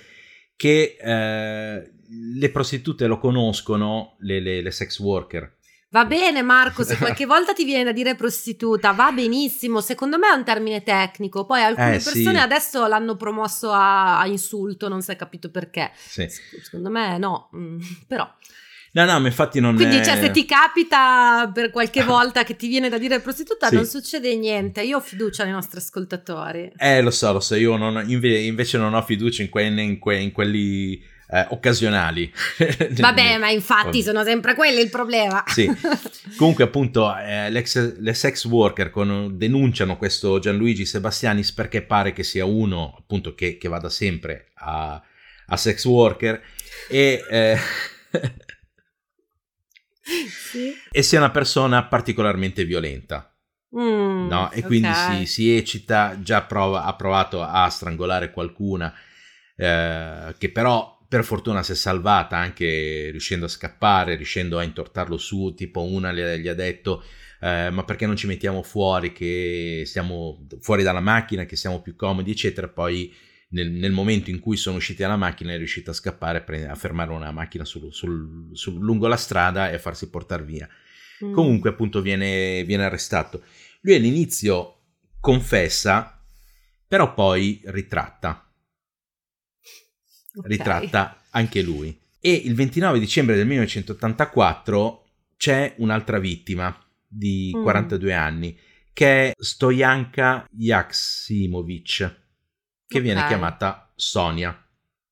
A: che eh, le prostitute lo conoscono, le, le, le sex worker,
B: Va bene Marco, se [laughs] qualche volta ti viene da dire prostituta, va benissimo, secondo me è un termine tecnico, poi alcune eh, persone sì. adesso l'hanno promosso a, a, insulto, non si è capito perché.
A: Sì.
B: Secondo me no, mm, però...
A: No, no, ma infatti non
B: Quindi,
A: è...
B: cioè, se ti capita per qualche [laughs] volta che ti viene da dire prostituta, sì. non succede niente. Io ho fiducia nei nostri ascoltatori.
A: Eh, lo so, lo so. Io non, invece non ho fiducia in, que, in, que, in quelli eh, occasionali. [laughs]
B: Vabbè, ma infatti sono sempre quelli il problema.
A: sì. [laughs] Comunque, appunto, eh, le sex worker con, denunciano questo Gianluigi Sebastianis perché pare che sia uno, appunto, che, che vada sempre a, a, sex worker e... Eh, [laughs]
B: sì.
A: e sia una persona particolarmente violenta.
B: Mm,
A: no? E quindi si, si, eccita, già prova, ha provato a strangolare qualcuna, eh, che però per fortuna si è salvata anche riuscendo a scappare, riuscendo a intortarlo su, tipo una gli ha detto eh, ma perché non ci mettiamo fuori, che stiamo fuori dalla macchina, che siamo più comodi, eccetera, poi nel, nel, momento in cui sono usciti dalla macchina è riuscito a scappare, a fermare una macchina sul, sul, sul, lungo la strada e a farsi portare via. Mm. Comunque appunto viene, viene arrestato. Lui all'inizio confessa, però poi ritratta. Okay. Ritratta anche lui. E il 29 dicembre del 1984 c'è un'altra vittima di mm. 42 anni che è Stojanka Yaksimovic, che okay. viene chiamata Sonia.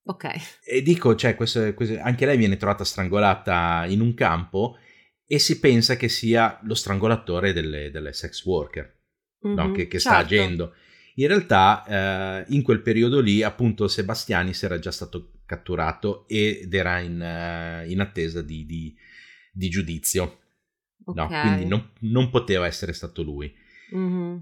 B: Ok.
A: E dico, cioè, questo, questo, anche lei viene trovata strangolata in un campo e si pensa che sia lo strangolatore delle, delle sex worker mm-hmm, no? che, che certo. sta agendo. In realtà, eh, in quel periodo lì, appunto, Sebastianis era già stato catturato ed era in, uh, in attesa di, di, di giudizio. Okay. No, quindi non, non, poteva essere stato lui. Mm-hmm.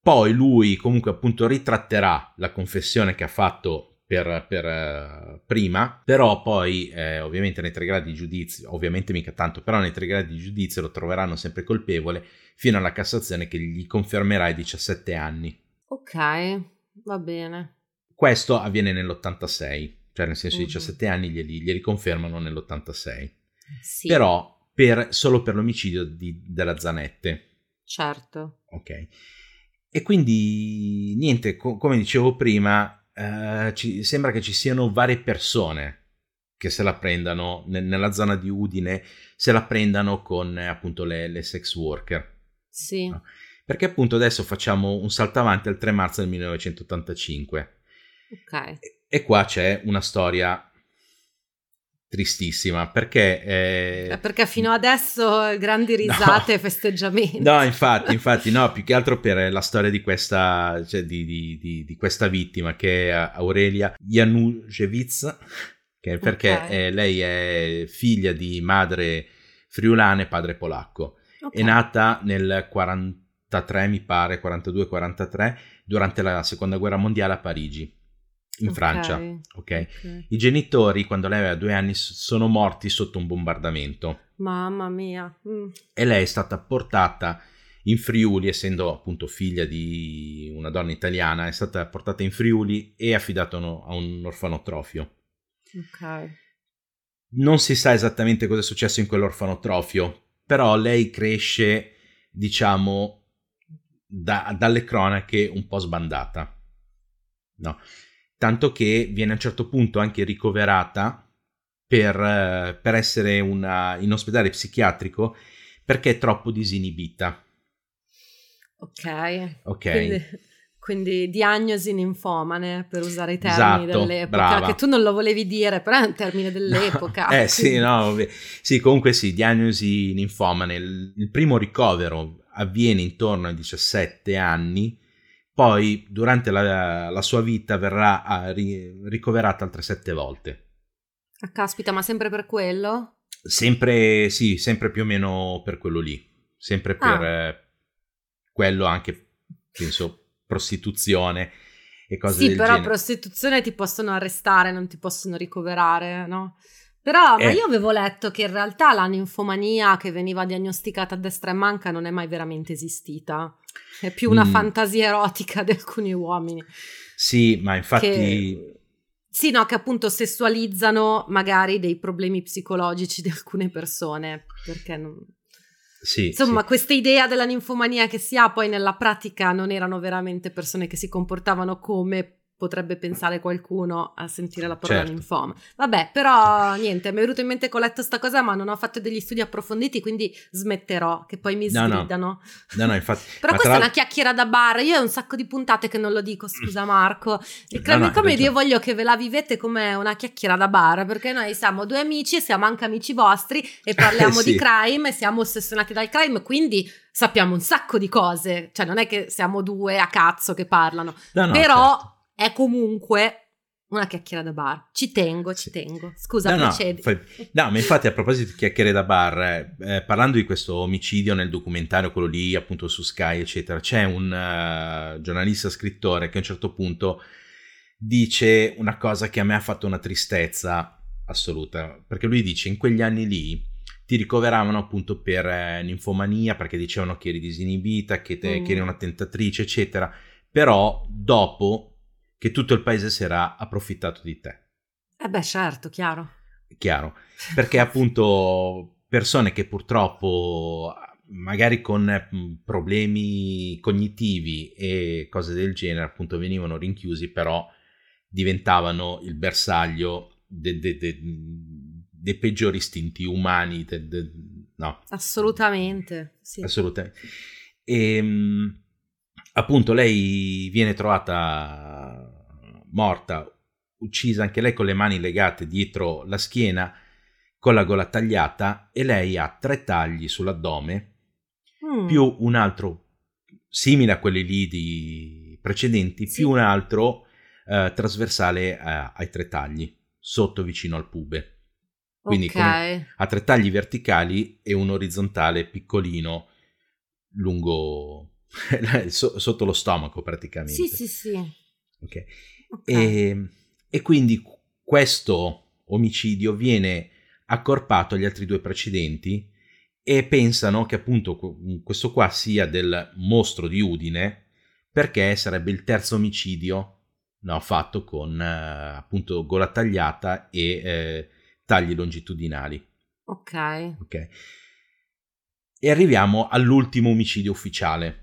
A: Poi lui comunque appunto ritratterà la confessione che ha fatto per, per uh, prima, però poi eh, ovviamente nei tre gradi di giudizio, ovviamente mica tanto, però nei tre gradi di giudizio lo troveranno sempre colpevole fino alla Cassazione che gli confermerà i 17 anni.
B: Ok, va bene.
A: Questo avviene nell'86 cioè nel senso mm-hmm. 17 anni glieli, glieli confermano nell'86. Sì. Però per, solo per l'omicidio di, della Zanette.
B: Certo.
A: Ok. E quindi niente, co- come dicevo prima, eh, ci, sembra che ci siano varie persone che se la prendano ne- nella zona di Udine, se la prendano con appunto le, le, sex worker.
B: Sì. No?
A: Perché appunto adesso facciamo un salto avanti al 3 marzo del 1985.
B: Ok.
A: E qua c'è una storia tristissima perché...
B: Eh... Perché fino adesso grandi risate e no, festeggiamenti.
A: No, infatti, infatti, no, più che altro per la storia di questa, cioè di, di, di, di questa vittima che è Aurelia Januszewicz, che perché okay. è, lei è figlia di madre friulana e padre polacco. Okay. È nata nel 43, mi pare, 42-43, durante la seconda guerra mondiale a Parigi in okay. Francia. Okay? ok. I genitori, quando lei aveva due anni, sono morti sotto un bombardamento.
B: Mamma mia. Mm.
A: E lei è stata portata in Friuli, essendo appunto figlia di una donna italiana, è stata portata in Friuli e affidata a un orfanotrofio.
B: Ok.
A: Non si sa esattamente cosa è successo in quell'orfanotrofio, però lei cresce, diciamo, da, dalle cronache un po' sbandata. No tanto che viene a un certo punto anche ricoverata per, eh, per essere una, in ospedale psichiatrico perché è troppo disinibita.
B: Ok.
A: Ok.
B: Quindi, quindi diagnosi ninfomane, per usare i termini
A: esatto,
B: dell'epoca,
A: brava.
B: che tu non lo volevi dire, però è un termine dell'epoca.
A: No, [laughs] eh sì, no, sì, comunque sì, diagnosi ninfomane. Il, il primo ricovero avviene intorno ai 17 anni poi, durante la, la sua vita, verrà ah, ri, ricoverata altre sette volte.
B: Ah, caspita, ma sempre per quello?
A: Sempre, sì, sempre più o meno per quello lì. Sempre per ah. eh, quello anche, penso, prostituzione e cose
B: sì,
A: del
B: genere. Sì, però prostituzione ti possono arrestare, non ti possono ricoverare, no? Però eh. ma io avevo letto che in realtà la ninfomania che veniva diagnosticata a destra e manca non è mai veramente esistita. È più una mm. fantasia erotica di alcuni uomini.
A: Sì, ma infatti...
B: Che... Sì, no, che appunto sessualizzano magari dei problemi psicologici di alcune persone, perché non...
A: Sì,
B: Insomma,
A: sì.
B: questa idea della ninfomania che si ha poi nella pratica non erano veramente persone che si comportavano come potrebbe pensare qualcuno a sentire la parola certo. linfoma. Vabbè, però niente, mi è venuto in mente che ho letto sta cosa, ma non ho fatto degli studi approfonditi, quindi smetterò, che poi mi sgridano.
A: No, no, no infatti. [laughs]
B: però questa tra... è una chiacchiera da bar, io ho un sacco di puntate che non lo dico, scusa Marco. Il Crime no, no, Comedy io voglio che ve la vivete come una chiacchiera da bar, perché noi siamo due amici, siamo anche amici vostri e [laughs] parliamo sì. di crime e siamo ossessionati dal crime, quindi sappiamo un sacco di cose, cioè non è che siamo due a cazzo che parlano, però... Certo è comunque una chiacchiera da bar. Ci tengo, ci tengo. Scusa,
A: no, procedi. No, no, ma infatti a proposito di chiacchiere da bar, eh, eh, parlando di questo omicidio nel documentario, quello lì appunto su Sky, eccetera, c'è un uh, giornalista scrittore che a un certo punto dice una cosa che a me ha fatto una tristezza assoluta, perché lui dice in quegli anni lì ti ricoveravano appunto per eh, ninfomania perché dicevano che eri disinibita, che, te, mm. che eri una tentatrice, eccetera, però dopo che tutto il paese si era approfittato di te.
B: Eh beh, certo, chiaro.
A: Chiaro, perché appunto persone che purtroppo magari con problemi cognitivi e cose del genere appunto venivano rinchiusi, però diventavano il bersaglio dei de, de, de peggiori istinti umani. no.
B: Assolutamente, sì.
A: Assolutamente. E, ehm, appunto lei viene trovata morta, uccisa anche lei con le mani legate dietro la schiena, con la gola tagliata e lei ha tre tagli sull'addome, mm. più un altro simile a quelli lì di precedenti, sì. più un altro eh, trasversale eh, ai tre tagli, sotto vicino al pube. Quindi okay. ha tre tagli verticali e un orizzontale piccolino lungo [laughs] sotto lo stomaco praticamente.
B: Sì, sì, sì.
A: Okay. Okay. E, e, quindi questo omicidio viene accorpato agli altri due precedenti e pensano che appunto questo qua sia del mostro di Udine perché sarebbe il terzo omicidio no, fatto con eh, appunto gola tagliata e eh, tagli longitudinali.
B: Ok.
A: Ok. E arriviamo all'ultimo omicidio ufficiale.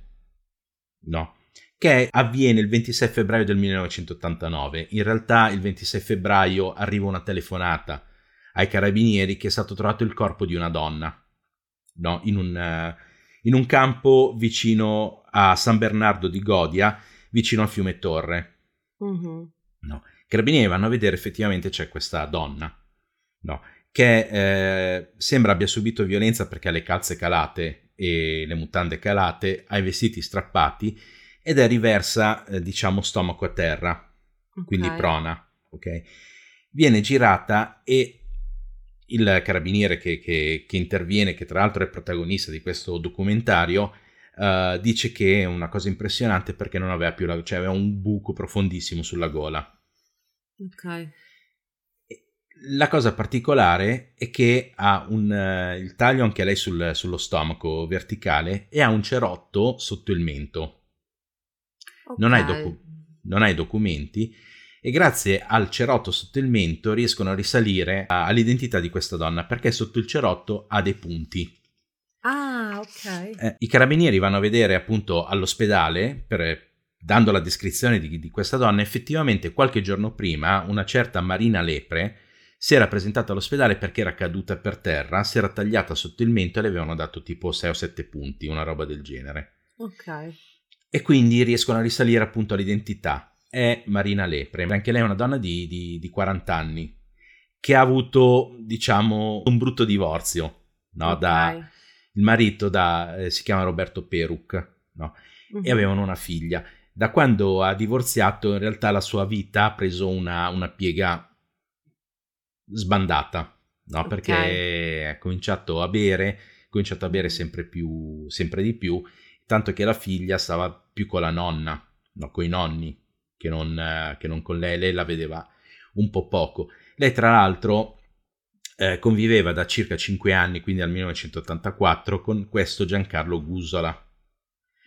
A: No che avviene il 26 febbraio del 1989. In realtà il 26 febbraio arriva una telefonata ai carabinieri che è stato trovato il corpo di una donna no? in, un, uh, in un campo vicino a San Bernardo di Godia, vicino al fiume Torre. Mm-hmm. No. I carabinieri vanno a vedere effettivamente c'è questa donna no? che eh, sembra abbia subito violenza perché ha le calze calate e le mutande calate, ha i vestiti strappati ed è riversa, eh, diciamo, stomaco a terra, okay. quindi prona, ok? Viene girata e il carabiniere che, che, che, interviene, che tra l'altro è protagonista di questo documentario, uh, dice che è una cosa impressionante perché non aveva più la, cioè aveva un buco profondissimo sulla gola.
B: Ok.
A: La cosa particolare è che ha un, uh, il taglio anche lei sul, sullo stomaco verticale e ha un cerotto sotto il mento okay. non, hai docu- non hai documenti e grazie al cerotto sotto il mento riescono a risalire all'identità di questa donna perché sotto il cerotto ha dei punti.
B: Ah, ok.
A: Eh, I carabinieri vanno a vedere appunto all'ospedale per, dando la descrizione di, di, questa donna. Effettivamente qualche giorno prima una certa Marina Lepre si era presentata all'ospedale perché era caduta per terra, si era tagliata sotto il mento e le avevano dato tipo 6 o 7 punti, una roba del genere.
B: Ok
A: e quindi riescono a risalire appunto all'identità. È Marina Lepre, anche lei è una donna di, di, di 40 anni che ha avuto, diciamo, un brutto divorzio, no? Okay. Da, il marito da, eh, si chiama Roberto Peruc, no? Uh-huh. E mhm. avevano una figlia. Da quando ha divorziato, in realtà la sua vita ha preso una, una piega sbandata, no? Okay. Perché ha cominciato a bere, ha cominciato a bere sempre, più, sempre di più tanto che la figlia stava più con la nonna, no, con i nonni, che non, eh, che non con lei, lei la vedeva un po' poco. Lei tra l'altro eh, conviveva da circa 5 anni, quindi dal 1984, con questo Giancarlo Gusola.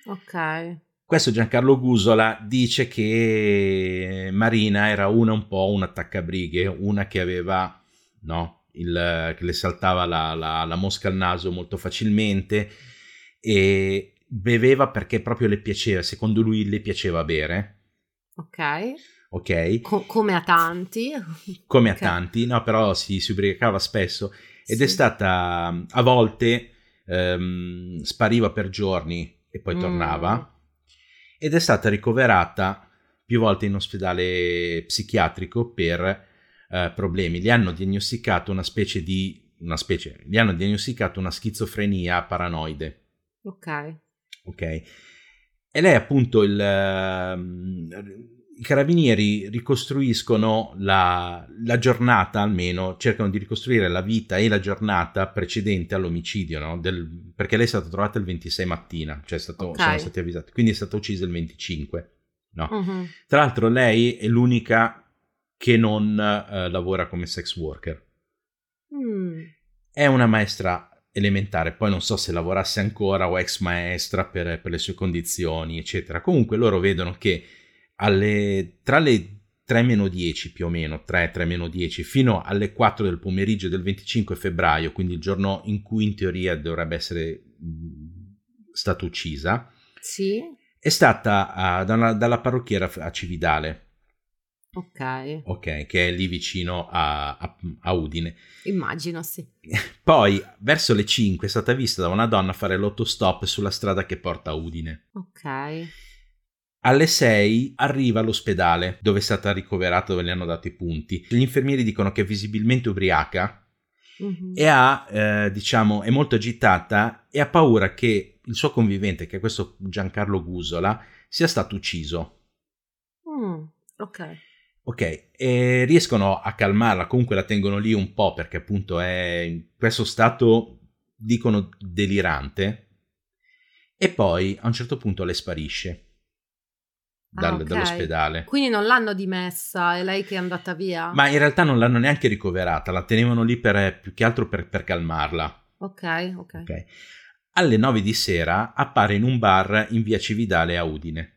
B: Ok.
A: Questo Giancarlo Gusola dice che Marina era una un po' un attaccabrighe, una che aveva, no, il, che le saltava la, la, la mosca al naso molto facilmente e, beveva perché proprio le piaceva, secondo lui le piaceva bere.
B: Ok.
A: Ok.
B: Co- come a tanti.
A: Come okay. a tanti, no, però si, si ubriacava spesso ed sì. è stata a volte ehm, spariva per giorni e poi mm. tornava ed è stata ricoverata più volte in ospedale psichiatrico per eh, problemi. Gli hanno diagnosticato una specie di una specie, gli hanno diagnosticato una schizofrenia paranoide.
B: Ok
A: ok? E lei appunto il, uh, i carabinieri ricostruiscono la, la, giornata almeno, cercano di ricostruire la vita e la giornata precedente all'omicidio, no? Del, perché lei è stata trovata il 26 mattina, cioè stato, okay. sono stati avvisati, quindi è stata uccisa il 25. No? Uh-huh. Tra l'altro lei è l'unica che non uh, lavora come sex worker. Mm. È una maestra elementare, poi non so se lavorasse ancora o ex maestra per, per le sue condizioni, eccetera. Comunque loro vedono che alle, tra le 3 meno 10 più o meno, 3, 3 meno 10, fino alle 4 del pomeriggio del 25 febbraio, quindi il giorno in cui in teoria dovrebbe essere stata uccisa,
B: sì.
A: è stata uh, da dalla parrucchiera a Cividale.
B: Ok.
A: Ok, che è lì vicino a, a, a, Udine.
B: Immagino, sì. [laughs]
A: Poi, verso le 5, è stata vista da una donna fare l'autostop sulla strada che porta a Udine.
B: Ok.
A: Alle 6 arriva all'ospedale dove è stata ricoverata, dove le hanno dato i punti. Gli infermieri dicono che è visibilmente ubriaca mm-hmm. e ha, eh, diciamo, è molto agitata e ha paura che il suo convivente, che è questo Giancarlo Gusola, sia stato ucciso.
B: Mm, ok.
A: Ok, e riescono a calmarla, comunque la tengono lì un po' perché appunto è in questo stato, dicono, delirante. E poi a un certo punto le sparisce dal, ah, okay. dall'ospedale.
B: Quindi non l'hanno dimessa, è lei che è andata via?
A: Ma in realtà non l'hanno neanche ricoverata, la tenevano lì per, più che altro per, per calmarla.
B: Ok, ok.
A: okay. Alle 9 di sera appare in un bar in via Cividale a Udine.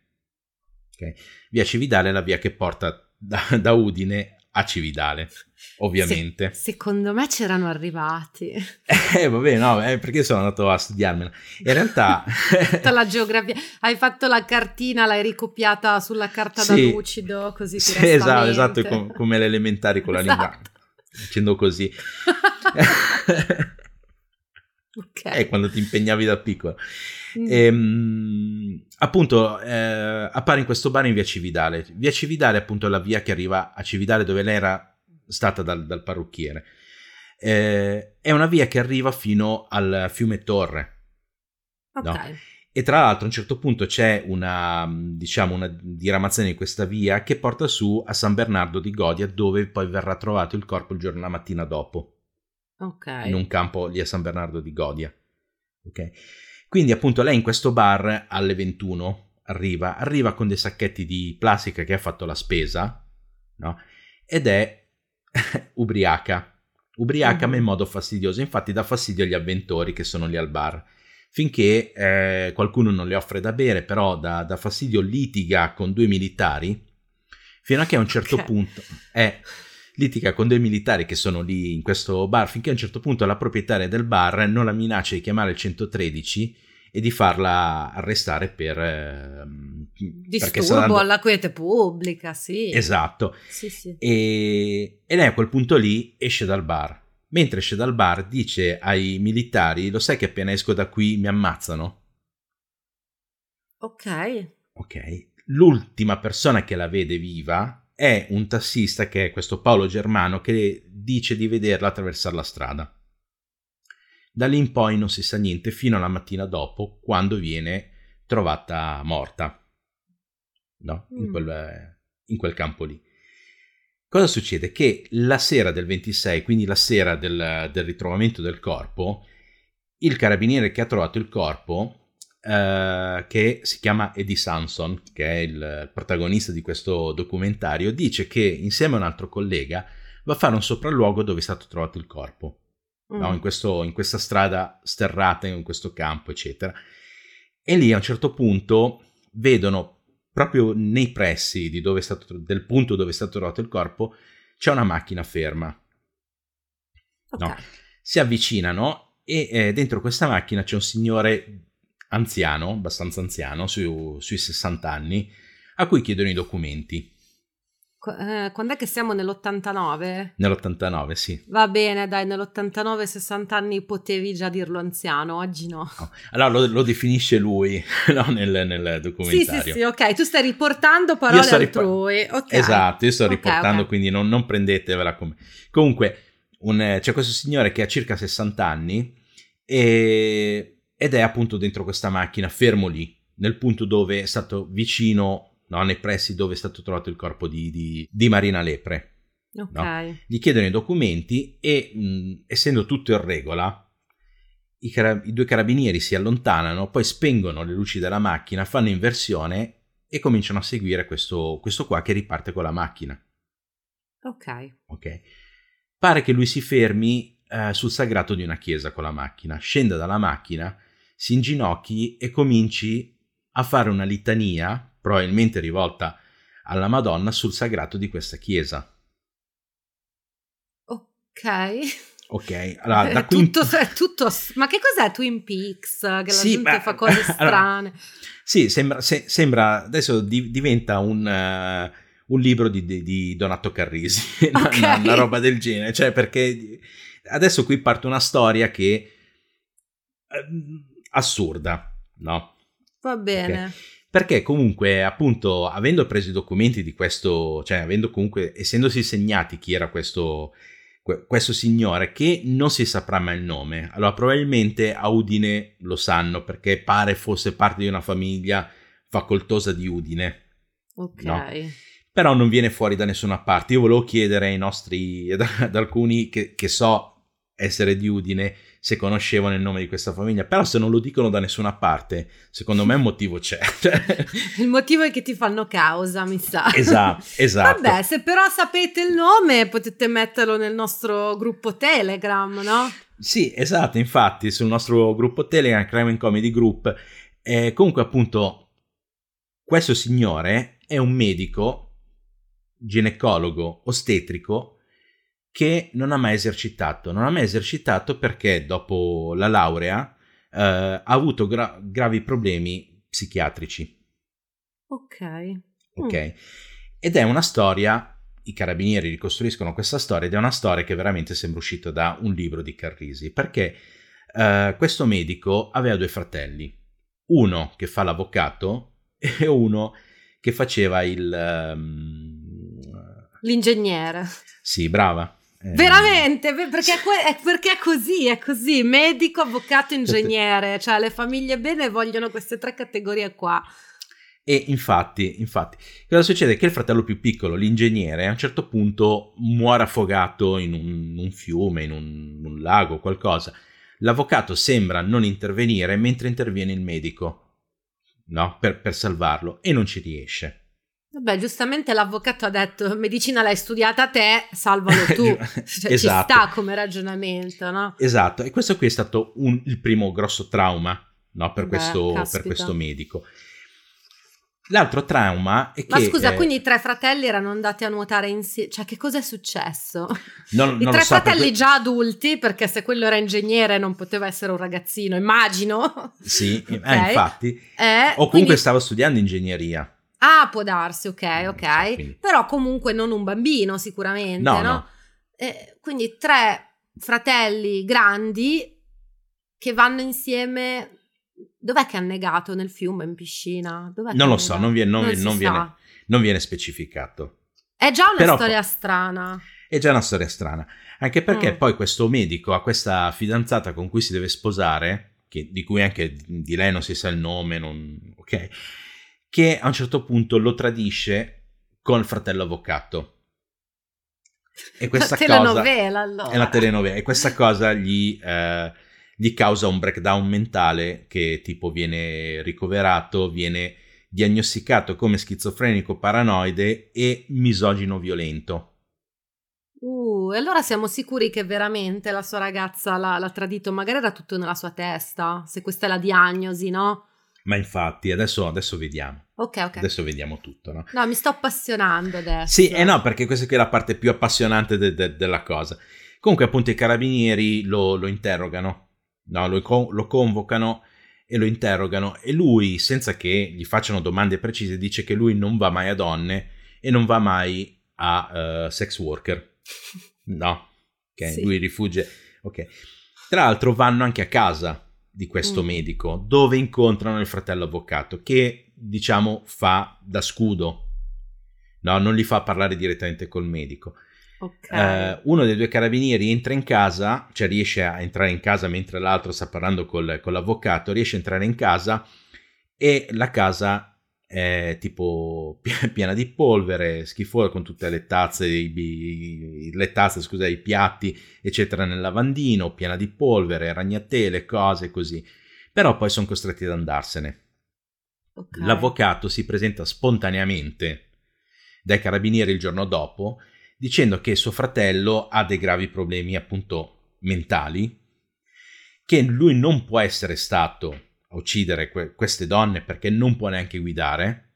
A: Okay. Via Cividale è la via che porta da, [laughs] da Udine a Cividale, ovviamente.
B: Se, secondo me c'erano arrivati. [laughs]
A: Eh, vabbè, no, eh, perché sono andato a studiarmela. In realtà... [laughs]
B: Tutta la geografia. Hai fatto la cartina, l'hai ricopiata sulla carta sì. da lucido, così sì,
A: esatto, esatto, com- come le elementari con la esatto. lingua. Facendo così. ok. Eh, quando ti impegnavi da piccolo. Mm. Ehm, appunto, eh, appare in questo bar in via Cividale. Via Cividale, appunto, è la via che arriva a Cividale dove lei era stata dal, dal parrucchiere. Eh, è una via che arriva fino al fiume Torre.
B: Ok. No?
A: E tra l'altro a un certo punto c'è una, diciamo, una diramazione di questa via che porta su a San Bernardo di Godia, dove poi verrà trovato il corpo il giorno la mattina dopo.
B: Ok.
A: In un campo lì a San Bernardo di Godia. Ok. Quindi appunto lei in questo bar alle 21 arriva, arriva con dei sacchetti di plastica che ha fatto la spesa, no? Ed è [laughs] ubriaca. Ubriaca mm-hmm. ma in modo fastidioso, infatti dà fastidio agli avventori che sono lì al bar. Finché eh, qualcuno non le offre da bere, però dà, dà, fastidio, litiga con due militari, fino a che a un certo okay. punto... Eh, litiga con due militari che sono lì in questo bar finché a un certo punto la proprietaria del bar non la minaccia di chiamare il 113 e di farla arrestare per eh,
B: disturbo dando... alla quiete pubblica, sì.
A: Esatto.
B: Sì, sì.
A: E... e lei a quel punto lì esce dal bar. Mentre esce dal bar dice ai militari, lo sai che appena esco da qui mi ammazzano?
B: Ok.
A: Ok. L'ultima persona che la vede viva è un tassista che è questo Paolo Germano che dice di vederla attraversare la strada. Da lì in poi non si sa niente fino alla mattina dopo, quando viene trovata morta. No? In, mm. quel, in quel campo lì. Cosa succede? Che la sera del 26, quindi la sera del, del ritrovamento del corpo, il carabiniere che ha trovato il corpo Uh, che si chiama Eddie Sanson, che è il protagonista di questo documentario, dice che insieme a un altro collega va a fare un sopralluogo dove è stato trovato il corpo, mm. no? in, questo, in, questa strada sterrata, in questo campo, eccetera. E lì a un certo punto vedono proprio nei pressi stato, del punto dove è stato trovato il corpo, c'è una macchina ferma.
B: Okay.
A: No? Si avvicinano e eh, dentro questa macchina c'è un signore anziano, abbastanza anziano, su, sui 60 anni, a cui chiedono i documenti.
B: Eh, quando è che siamo nell'89?
A: Nell'89, sì.
B: Va bene, dai, nell'89, 60 anni potevi già dirlo anziano, oggi no.
A: no. Allora lo, lo, definisce lui [laughs] no, nel, nel, documentario.
B: Sì, sì, sì, ok, tu stai riportando parole altrui. Rip- okay.
A: Esatto, io sto okay, riportando, okay. quindi non, non, prendetevela come... Comunque, un, c'è questo signore che ha circa 60 anni e ed è appunto dentro questa macchina, fermo lì, nel punto dove è stato vicino, no, nei pressi dove è stato trovato il corpo di, di, di Marina Lepre.
B: Ok.
A: No? Gli chiedono i documenti e, mh, essendo tutto in regola, i, cara- i, due carabinieri si allontanano, poi spengono le luci della macchina, fanno inversione e cominciano a seguire questo, questo qua che riparte con la macchina.
B: Ok.
A: Ok. Pare che lui si fermi eh, sul sagrato di una chiesa con la macchina, scenda dalla macchina si inginocchi e cominci a fare una litania, probabilmente rivolta alla Madonna sul sagrato di questa chiesa.
B: Ok. [laughs]
A: Ok, allora da
B: qui tutto, in... tutto, ma che cos'è Twin Peaks? Che la sì, gente ma... fa cose [laughs] strane. Allora,
A: sì, sembra, se, sembra adesso di, diventa un, uh, un libro di, di, di, Donato Carrisi, [laughs] okay. una, una, roba del genere, cioè perché adesso qui parte una storia che uh, assurda, no?
B: Va bene.
A: Okay. Perché comunque, appunto, avendo preso i documenti di questo, cioè avendo comunque, essendosi segnati chi era questo questo signore che non si saprà mai il nome. Allora, probabilmente a Udine lo sanno perché pare fosse parte di una famiglia facoltosa di Udine.
B: Ok.
A: No? Però non viene fuori da nessuna parte. Io volevo chiedere ai nostri, [laughs] ad, alcuni che, che so essere di Udine, se conoscevano il nome di questa famiglia, però se non lo dicono da nessuna parte, secondo me un motivo c'è. [laughs]
B: il motivo è che ti fanno causa, mi sa.
A: Esatto, [laughs] esatto.
B: Vabbè, se però sapete il nome potete metterlo nel nostro gruppo Telegram, no?
A: Sì, esatto, infatti sul nostro gruppo Telegram, Crime and Comedy Group, eh, comunque appunto questo signore è un medico, ginecologo, ostetrico, che non ha mai esercitato. Non ha mai esercitato perché dopo la laurea eh, ha avuto gra- gravi problemi psichiatrici.
B: Ok.
A: Ok. Mm. Ed è una storia, i carabinieri ricostruiscono questa storia ed è una storia che veramente sembra uscita da un libro di Carrisi, perché eh, questo medico aveva due fratelli, uno che fa l'avvocato e [laughs] uno che faceva il... Um...
B: L'ingegnere.
A: Sì, brava.
B: Eh, Veramente, perché è, perché è, così, è così, medico, avvocato, ingegnere, cioè le famiglie bene vogliono queste tre categorie qua.
A: E infatti, infatti, cosa succede? Che il fratello più piccolo, l'ingegnere, a un certo punto muore affogato in un, un fiume, in un, un lago, qualcosa. L'avvocato sembra non intervenire mentre interviene il medico, no? Per, per salvarlo, e non ci riesce.
B: Vabbè, giustamente l'avvocato ha detto medicina l'hai studiata te, salvalo [laughs] tu. cioè, esatto. Ci sta come ragionamento, no?
A: Esatto, e questo qui è stato un, il primo grosso trauma no, per, Beh, questo, per, questo, medico. L'altro trauma è che...
B: Ma scusa, eh, quindi i tre fratelli erano andati a nuotare insieme? Cioè, che cosa è successo?
A: Non,
B: I
A: non
B: tre
A: so,
B: fratelli
A: perché...
B: già adulti, perché se quello era ingegnere non poteva essere un ragazzino, immagino.
A: Sì, [laughs] okay. eh, infatti. Eh, o comunque quindi... stava studiando ingegneria.
B: Ah, può darsi, ok, ok. So, Però comunque non un bambino sicuramente, no? no? no. Eh, quindi tre fratelli grandi che vanno insieme... Dov'è che ha negato? Nel fiume, in piscina? Dov'è
A: non lo so, non, viene, non, non, non viene, non viene specificato.
B: È già una Però, storia strana.
A: È già una storia strana, anche perché mm. poi questo medico ha questa fidanzata con cui si deve sposare, che, di cui anche di lei non si sa il nome, non, ok? Che a un certo punto lo tradisce con il fratello avvocato.
B: E questa la telenovela, cosa, allora.
A: È una telenovela. E questa cosa gli, eh, gli causa un breakdown mentale che tipo viene ricoverato, viene diagnosticato come schizofrenico paranoide e misogino violento.
B: Uh, e allora siamo sicuri che veramente la sua ragazza l'ha, l'ha tradito? Magari era tutto nella sua testa, se questa è la diagnosi, no?
A: Ma infatti, adesso, adesso vediamo.
B: Ok, ok.
A: Adesso vediamo tutto, no?
B: No, mi sto appassionando adesso.
A: Sì, e eh no, perché questa qui è la parte più appassionante de- de- della cosa. Comunque, appunto, i carabinieri lo, lo interrogano, no? Lo, lo, convocano e lo interrogano. E lui, senza che gli facciano domande precise, dice che lui non va mai a donne e non va mai a uh, sex worker. [laughs] No, ok, sì. lui rifugge. Ok. Tra l'altro, vanno anche a casa di questo mm. medico, dove incontrano il fratello avvocato, che diciamo fa da scudo, no? non li fa parlare direttamente col medico.
B: Okay.
A: Uh, uno dei due carabinieri entra in casa, cioè riesce a entrare in casa mentre l'altro sta parlando col, con l'avvocato, riesce a entrare in casa e la casa è tipo [laughs] piena di polvere, schifosa con tutte le tazze, i, le tazze, scusa, i piatti, eccetera, nel lavandino, piena di polvere, ragnatele, cose così. Però poi sono costretti ad andarsene. Okay. L'avvocato si presenta spontaneamente dai carabinieri il giorno dopo dicendo che suo fratello ha dei gravi problemi appunto mentali, che lui non può essere stato a uccidere que- queste donne perché non può neanche guidare,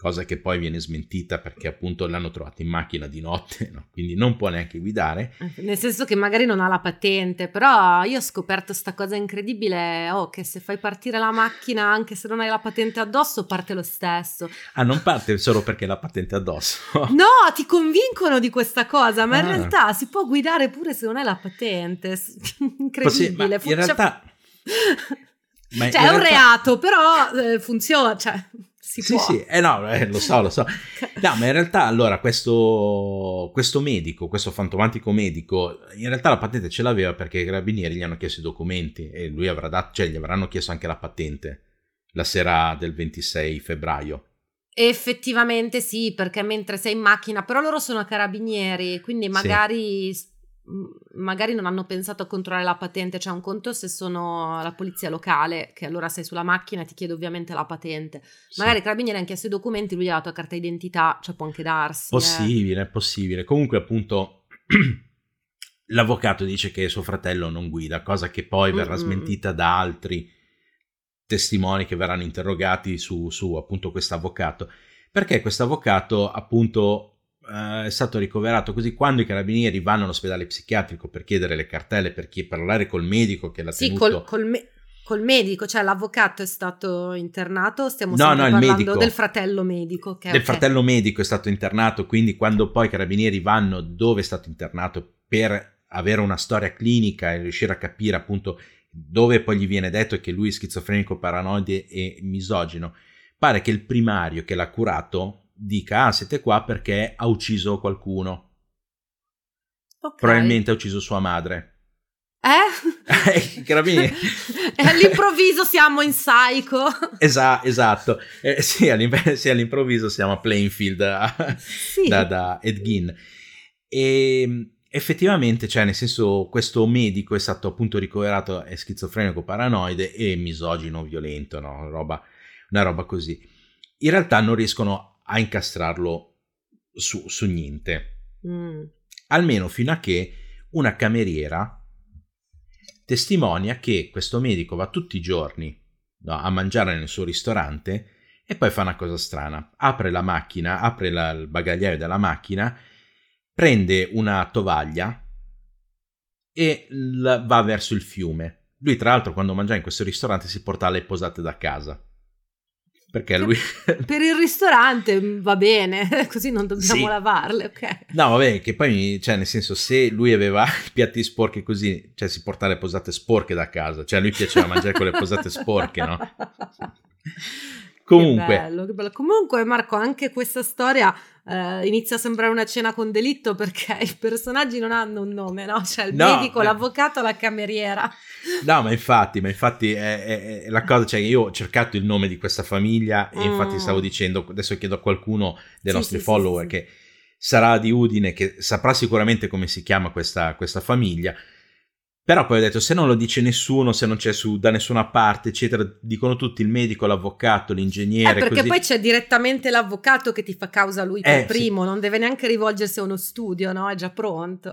A: cosa che poi viene smentita perché appunto l'hanno trovato in macchina di notte, no? quindi non può neanche guidare.
B: Nel senso che magari non ha la patente, però io ho scoperto questa cosa incredibile, oh, che se fai partire la macchina anche se non hai la patente addosso, parte lo stesso.
A: Ah, non parte solo perché la patente addosso? [laughs]
B: no, ti convincono di questa cosa, ma ah. in realtà si può guidare pure se non hai la patente. [laughs] incredibile.
A: Possi- in realtà... [laughs]
B: Cioè, è un realtà... reato, però eh, funziona, cioè si
A: sì,
B: può.
A: Sì, eh no, eh, lo so, lo so. [laughs] No, ma in realtà allora questo, questo medico, questo fantomatico medico, in realtà la patente ce l'aveva perché i carabinieri gli hanno chiesto i documenti e lui avrà dato, cioè gli avranno chiesto anche la patente la sera del 26 febbraio.
B: Effettivamente sì, perché mentre sei in macchina, però loro sono carabinieri, quindi magari sì magari non hanno pensato a controllare la patente, cioè un conto se sono la polizia locale, che allora sei sulla macchina e ti chiede ovviamente la patente. Sì. Magari i carabinieri hanno chiesto i documenti, lui ha la carta d'identità, cioè può anche darsi.
A: Possibile, eh. possibile. Comunque appunto [clears throat] l'avvocato dice che suo fratello non guida, cosa che poi verrà mm-hmm. smentita da altri testimoni che verranno interrogati su, su appunto questo avvocato. Perché questo avvocato appunto uh, è stato ricoverato così quando i carabinieri vanno all'ospedale psichiatrico per chiedere le cartelle, per chi- parlare col medico che l'ha sì, tenuto...
B: Col, col, me- col medico, cioè l'avvocato è stato internato, stiamo no, no, parlando medico, del fratello medico.
A: Okay, del okay. fratello medico è stato internato, quindi quando poi i carabinieri vanno dove è stato internato per avere una storia clinica e riuscire a capire appunto dove poi gli viene detto che lui è schizofrenico, paranoide e misogino, pare che il primario che l'ha curato dica ah siete qua perché ha ucciso qualcuno. Okay. Probabilmente ha ucciso sua madre.
B: Eh? [laughs]
A: eh carabinieri.
B: e [laughs] all'improvviso siamo in Psycho.
A: Esa- esatto. Eh, sì, all'imp- sì, all'improvviso siamo a Plainfield a- sì. da, da Ed Gein. E ehm, effettivamente, cioè, nel senso, questo medico è stato appunto ricoverato, è schizofrenico paranoide e misogino violento, no? Roba, una roba così. In realtà non riescono a incastrarlo su, su niente. Mm. Almeno fino a che una cameriera testimonia che questo medico va tutti i giorni no, a mangiare nel suo ristorante e poi fa una cosa strana. Apre la macchina, apre la, il bagagliaio della macchina, prende una tovaglia e va verso il fiume. Lui, tra l'altro, quando mangia in questo ristorante si porta le posate da casa. Perché lui... [laughs]
B: per il ristorante mm, va bene, [laughs] così non dobbiamo sì. lavarle, ok?
A: No, vabbè, che poi, cioè, nel senso, se lui aveva [laughs] i piatti sporchi così, cioè, si porta le posate sporche da casa, cioè, a lui piaceva mangiare con le posate sporche, no? Comunque.
B: Che bello, che bello. Comunque, Marco, anche questa storia eh, inizia a sembrare una cena con delitto perché [laughs] i personaggi non hanno un nome, no? Cioè il no, medico, eh. l'avvocato, la cameriera.
A: No, ma infatti, ma infatti è, è, è, la cosa, cioè io ho cercato il nome di questa famiglia e infatti stavo mm. dicendo, adesso chiedo a qualcuno dei sì, nostri sì, follower sì, che sarà di Udine, che saprà sicuramente come si chiama questa, questa famiglia però poi ho detto, se non lo dice nessuno, se non c'è su, da nessuna parte, eccetera, dicono tutti il medico, l'avvocato, l'ingegnere.
B: Eh, perché così. poi c'è direttamente l'avvocato che ti fa causa lui per eh, primo, sì. non deve neanche rivolgersi a uno studio, no? È già pronto.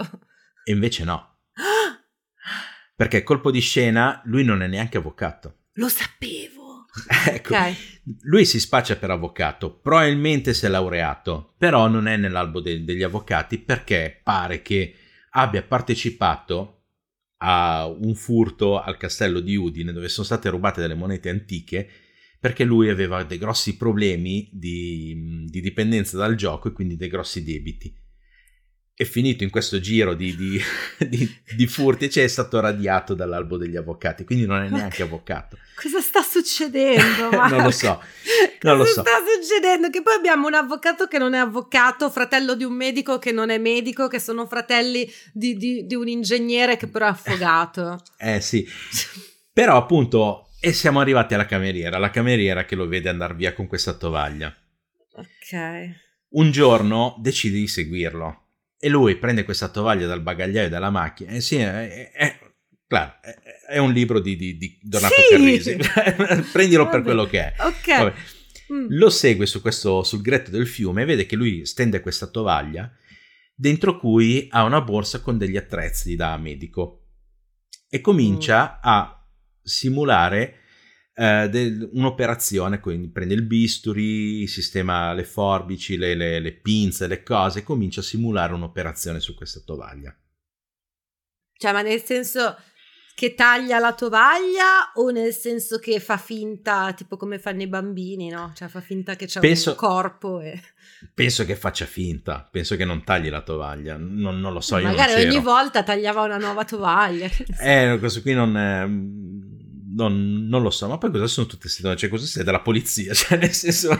A: E invece no. [gasps] perché colpo di scena, lui non è neanche avvocato.
B: Lo sapevo. [laughs]
A: ecco, okay. lui si spaccia per avvocato, probabilmente si è laureato, però non è nell'albo de- degli avvocati perché pare che abbia partecipato a un furto al castello di Udine dove sono state rubate delle monete antiche perché lui aveva dei grossi problemi di, di dipendenza dal gioco e quindi dei grossi debiti è finito in questo giro di, di, [laughs] di, di furti e cioè è stato radiato dall'albo degli avvocati, quindi non è neanche avvocato.
B: Cosa sta succedendo? [laughs]
A: non lo so. Non
B: Cosa
A: lo so.
B: sta succedendo? Che poi abbiamo un avvocato che non è avvocato, fratello di un medico che non è medico, che sono fratelli di, un ingegnere che però è affogato. [laughs]
A: eh sì. Però appunto, e siamo arrivati alla cameriera, la cameriera che lo vede andare via con questa tovaglia.
B: Ok.
A: Un giorno decide di seguirlo e lui prende questa tovaglia dal bagagliaio della macchina. E sì, è, è, claro, è, è un libro di, di, di Donato sì! Carrisi. [laughs] Prendilo Vabbè. per quello che è.
B: Ok.
A: Mm. Lo segue su questo, sul gretto del fiume e vede che lui stende questa tovaglia dentro cui ha una borsa con degli attrezzi da medico e comincia mm. a simulare eh, del, un'operazione, quindi prende il bisturi, sistema le forbici, le, le, le pinze, le cose, e comincia a simulare un'operazione su questa tovaglia.
B: Cioè, ma nel senso che taglia la tovaglia o nel senso che fa finta, tipo come fanno i bambini, no? Cioè fa finta che c'è penso, un corpo e...
A: Penso che faccia finta, penso che non tagli la tovaglia, non, non lo so.
B: Magari ogni volta tagliava una nuova tovaglia.
A: Eh, questo qui non... È non, non, lo so, ma poi cosa sono tutte queste donne? Cioè, cosa sei della polizia? [laughs] Cioè, nel senso. [laughs] Io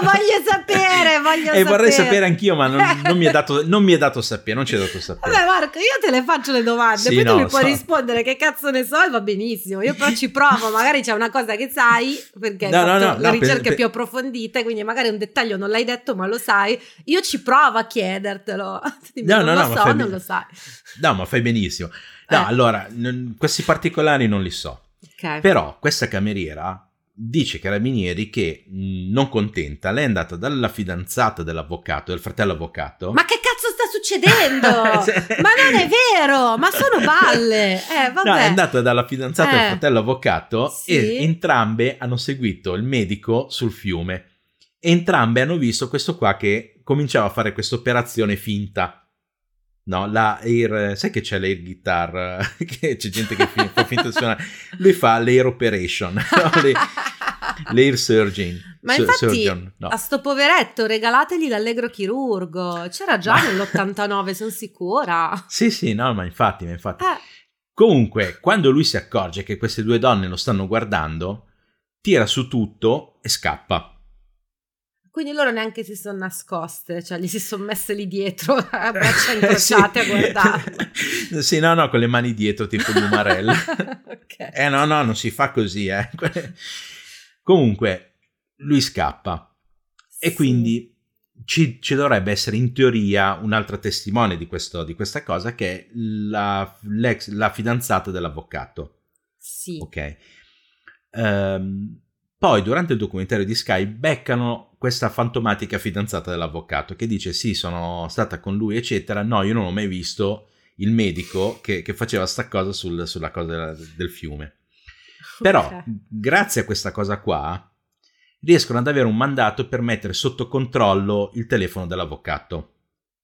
B: voglio sapere, voglio
A: e sapere. vorrei sapere anch'io, ma non, non, mi dato, [laughs] non, mi è dato, sapere, non ci è dato sapere.
B: Vabbè, Marco, io te le faccio le domande, sì, poi no, tu mi so. puoi rispondere che cazzo ne so e va benissimo. Io però ci provo, magari c'è una cosa che sai, perché no, no, no, ricerche per, più approfondite, quindi magari un dettaglio non l'hai detto, ma lo sai. Io ci provo a chiedertelo. no, non lo so, non lo sai.
A: No, ma fai benissimo. No, eh. allora, n- questi particolari non li so. Okay. Però questa cameriera dice carabinieri che mh, non contenta, lei è andata dalla fidanzata dell'avvocato, del fratello avvocato.
B: Ma che cazzo sta succedendo? [laughs] ma non è vero, ma sono balle. Eh, vabbè.
A: No, è andata dalla fidanzata eh. del fratello avvocato sì. e entrambe hanno seguito il medico sul fiume. Entrambe hanno visto questo qua che cominciava a fare questa operazione finta No, la air, sai che c'è l'air guitar, [laughs] che c'è gente che fa finta di suonare, lui fa l'air operation, [laughs] no? l'air surgeon.
B: Ma infatti surgeon, no. a sto poveretto regalategli l'allegro chirurgo, c'era già [laughs] nell'89, sono sicura.
A: Sì, sì, no, ma infatti, ma infatti. Eh. Comunque, quando lui si accorge che queste due donne lo stanno guardando, tira su tutto e scappa.
B: Quindi loro neanche si sono nascoste, cioè gli si sono messe lì dietro [laughs] a braccia incrociate sì. a [laughs] guardare.
A: sì, no, no, con le mani dietro, tipo Bumarella. [laughs] okay. Eh no, no, non si fa così, eh. Comunque, lui scappa. Sì. E quindi ci, ci, dovrebbe essere in teoria un'altra testimone di, questo, di questa cosa che è la, la fidanzata dell'avvocato.
B: Sì.
A: Ok. Um, poi durante il documentario di Sky beccano questa fantomatica fidanzata dell'avvocato che dice sì sono stata con lui eccetera, no io non ho mai visto il medico che, che faceva sta cosa sul, sulla cosa del fiume. Però okay. grazie a questa cosa qua riescono ad avere un mandato per mettere sotto controllo il telefono dell'avvocato.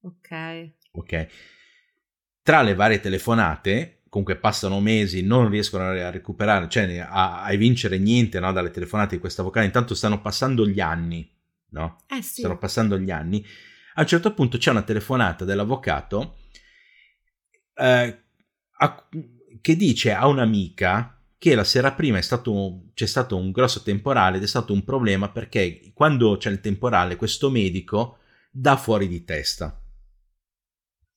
B: Ok.
A: Ok. Tra le varie telefonate, comunque passano mesi, non riescono a recuperare, cioè a, a vincere niente no, dalle telefonate di questo avvocato, intanto stanno passando gli anni no?
B: Eh sì.
A: Stanno passando gli anni. A un certo punto c'è una telefonata dell'avvocato eh, a, che dice a un'amica che la sera prima stato, c'è stato un grosso temporale ed è stato un problema perché quando c'è il temporale questo medico dà fuori di testa.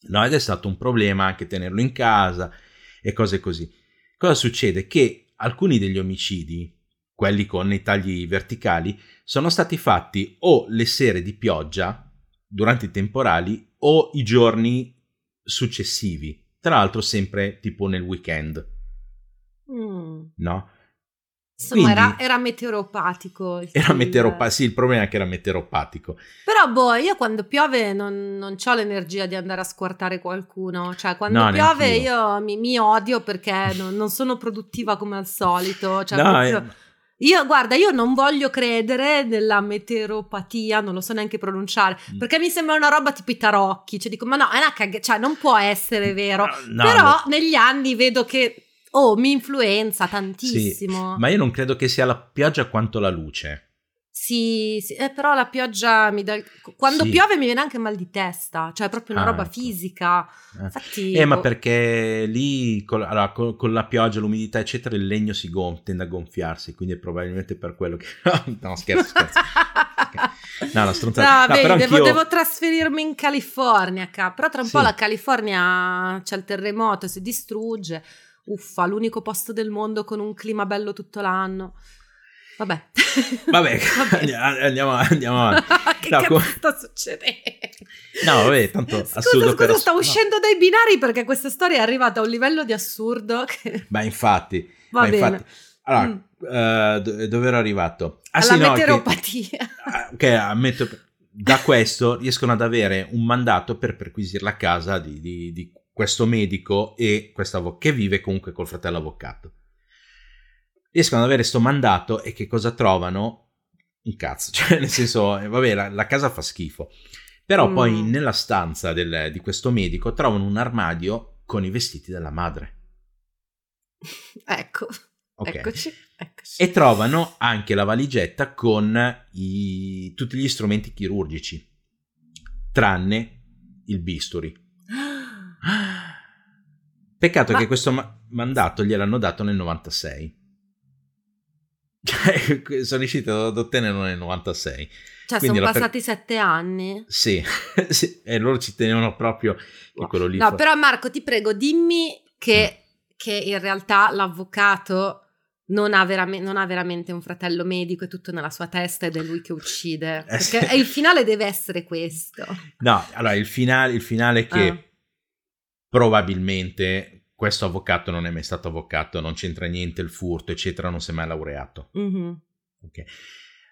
A: No, ed è stato un problema anche tenerlo in casa e cose così. Cosa succede? Che alcuni degli omicidi quelli con i tagli verticali, sono stati fatti o le sere di pioggia durante i temporali o i giorni successivi, tra l'altro sempre tipo nel weekend.
B: Mm.
A: No?
B: Insomma, Quindi, era, era, meteoropatico.
A: Era meteoropatico, sì, il problema è che era meteoropatico.
B: Però, boh, io quando piove non, non ho l'energia di andare a squartare qualcuno. Cioè, quando no, piove io mi, mi, odio perché non, non, sono produttiva come al solito. Cioè, no, proprio... eh io, guarda, io non voglio credere nella meteoropatia, non lo so neanche pronunciare, mm. perché mi sembra una roba tipo i tarocchi, cioè dico, ma no, è una cag- cioè non può essere vero. No, Però no. negli anni vedo che, oh, mi influenza tantissimo.
A: Sì, ma io non credo che sia la pioggia quanto la luce.
B: Sì, sì eh, però la pioggia mi dà. Quando sì. piove mi viene anche mal di testa, cioè è proprio una ah, roba ecco. fisica.
A: Eh. Infatti, eh, ma perché lì con, allora, con, con, la pioggia, l'umidità, eccetera, il legno si gonf- tende a gonfiarsi, quindi è probabilmente per quello che. [laughs] no, scherzo, scherzo. No, la stronzata.
B: No, no, vedi, devo, devo, trasferirmi in California, ca. però tra un sì. po' la California c'è il terremoto, si distrugge. Uffa, l'unico posto del mondo con un clima bello tutto l'anno. Vabbè.
A: Vabbè, [laughs] andiamo, andiamo avanti. [laughs]
B: che no, cazzo sta succedendo?
A: No, vabbè, tanto
B: scusa,
A: assurdo
B: scusa, per... sta uscendo no. dai binari perché questa storia è arrivata a un livello di assurdo che...
A: Ma infatti, Va bene. infatti... Allora, mm. uh, dove ero arrivato?
B: Ah, Alla sì, meteoropatia.
A: No, che, ah, meteo... da questo riescono ad avere un mandato per perquisire la casa di, di, di questo medico e questo avvocato che vive comunque col fratello avvocato riescono ad avere sto mandato e che cosa trovano? Un cazzo, [laughs] cioè nel senso, eh, vabbè, la, la casa fa schifo. Però mm. poi nella stanza del, di questo medico trovano un armadio con i vestiti della madre. [laughs]
B: ecco, okay. eccoci, eccoci.
A: E trovano anche la valigetta con i, tutti gli strumenti chirurgici, tranne il bisturi. [gasps] Peccato Ma... che questo ma- mandato gliel'hanno dato nel 96. Cioè, [laughs] sono riusciti ad ottenerlo nel 96.
B: Cioè, Quindi sono passati per... sette anni.
A: Sì. [laughs] sì, e loro ci tenevano proprio che quello lì.
B: No, fa... però Marco, ti prego, dimmi che, mm. che in realtà l'avvocato non ha, vera- non ha, veramente un fratello medico, è tutto nella sua testa ed è lui che uccide. Eh, perché sì. il finale deve essere questo.
A: No, allora il finale, il finale è che ah. probabilmente questo avvocato non è mai stato avvocato, non c'entra niente il furto, eccetera, non si è mai laureato. Mm-hmm. Okay.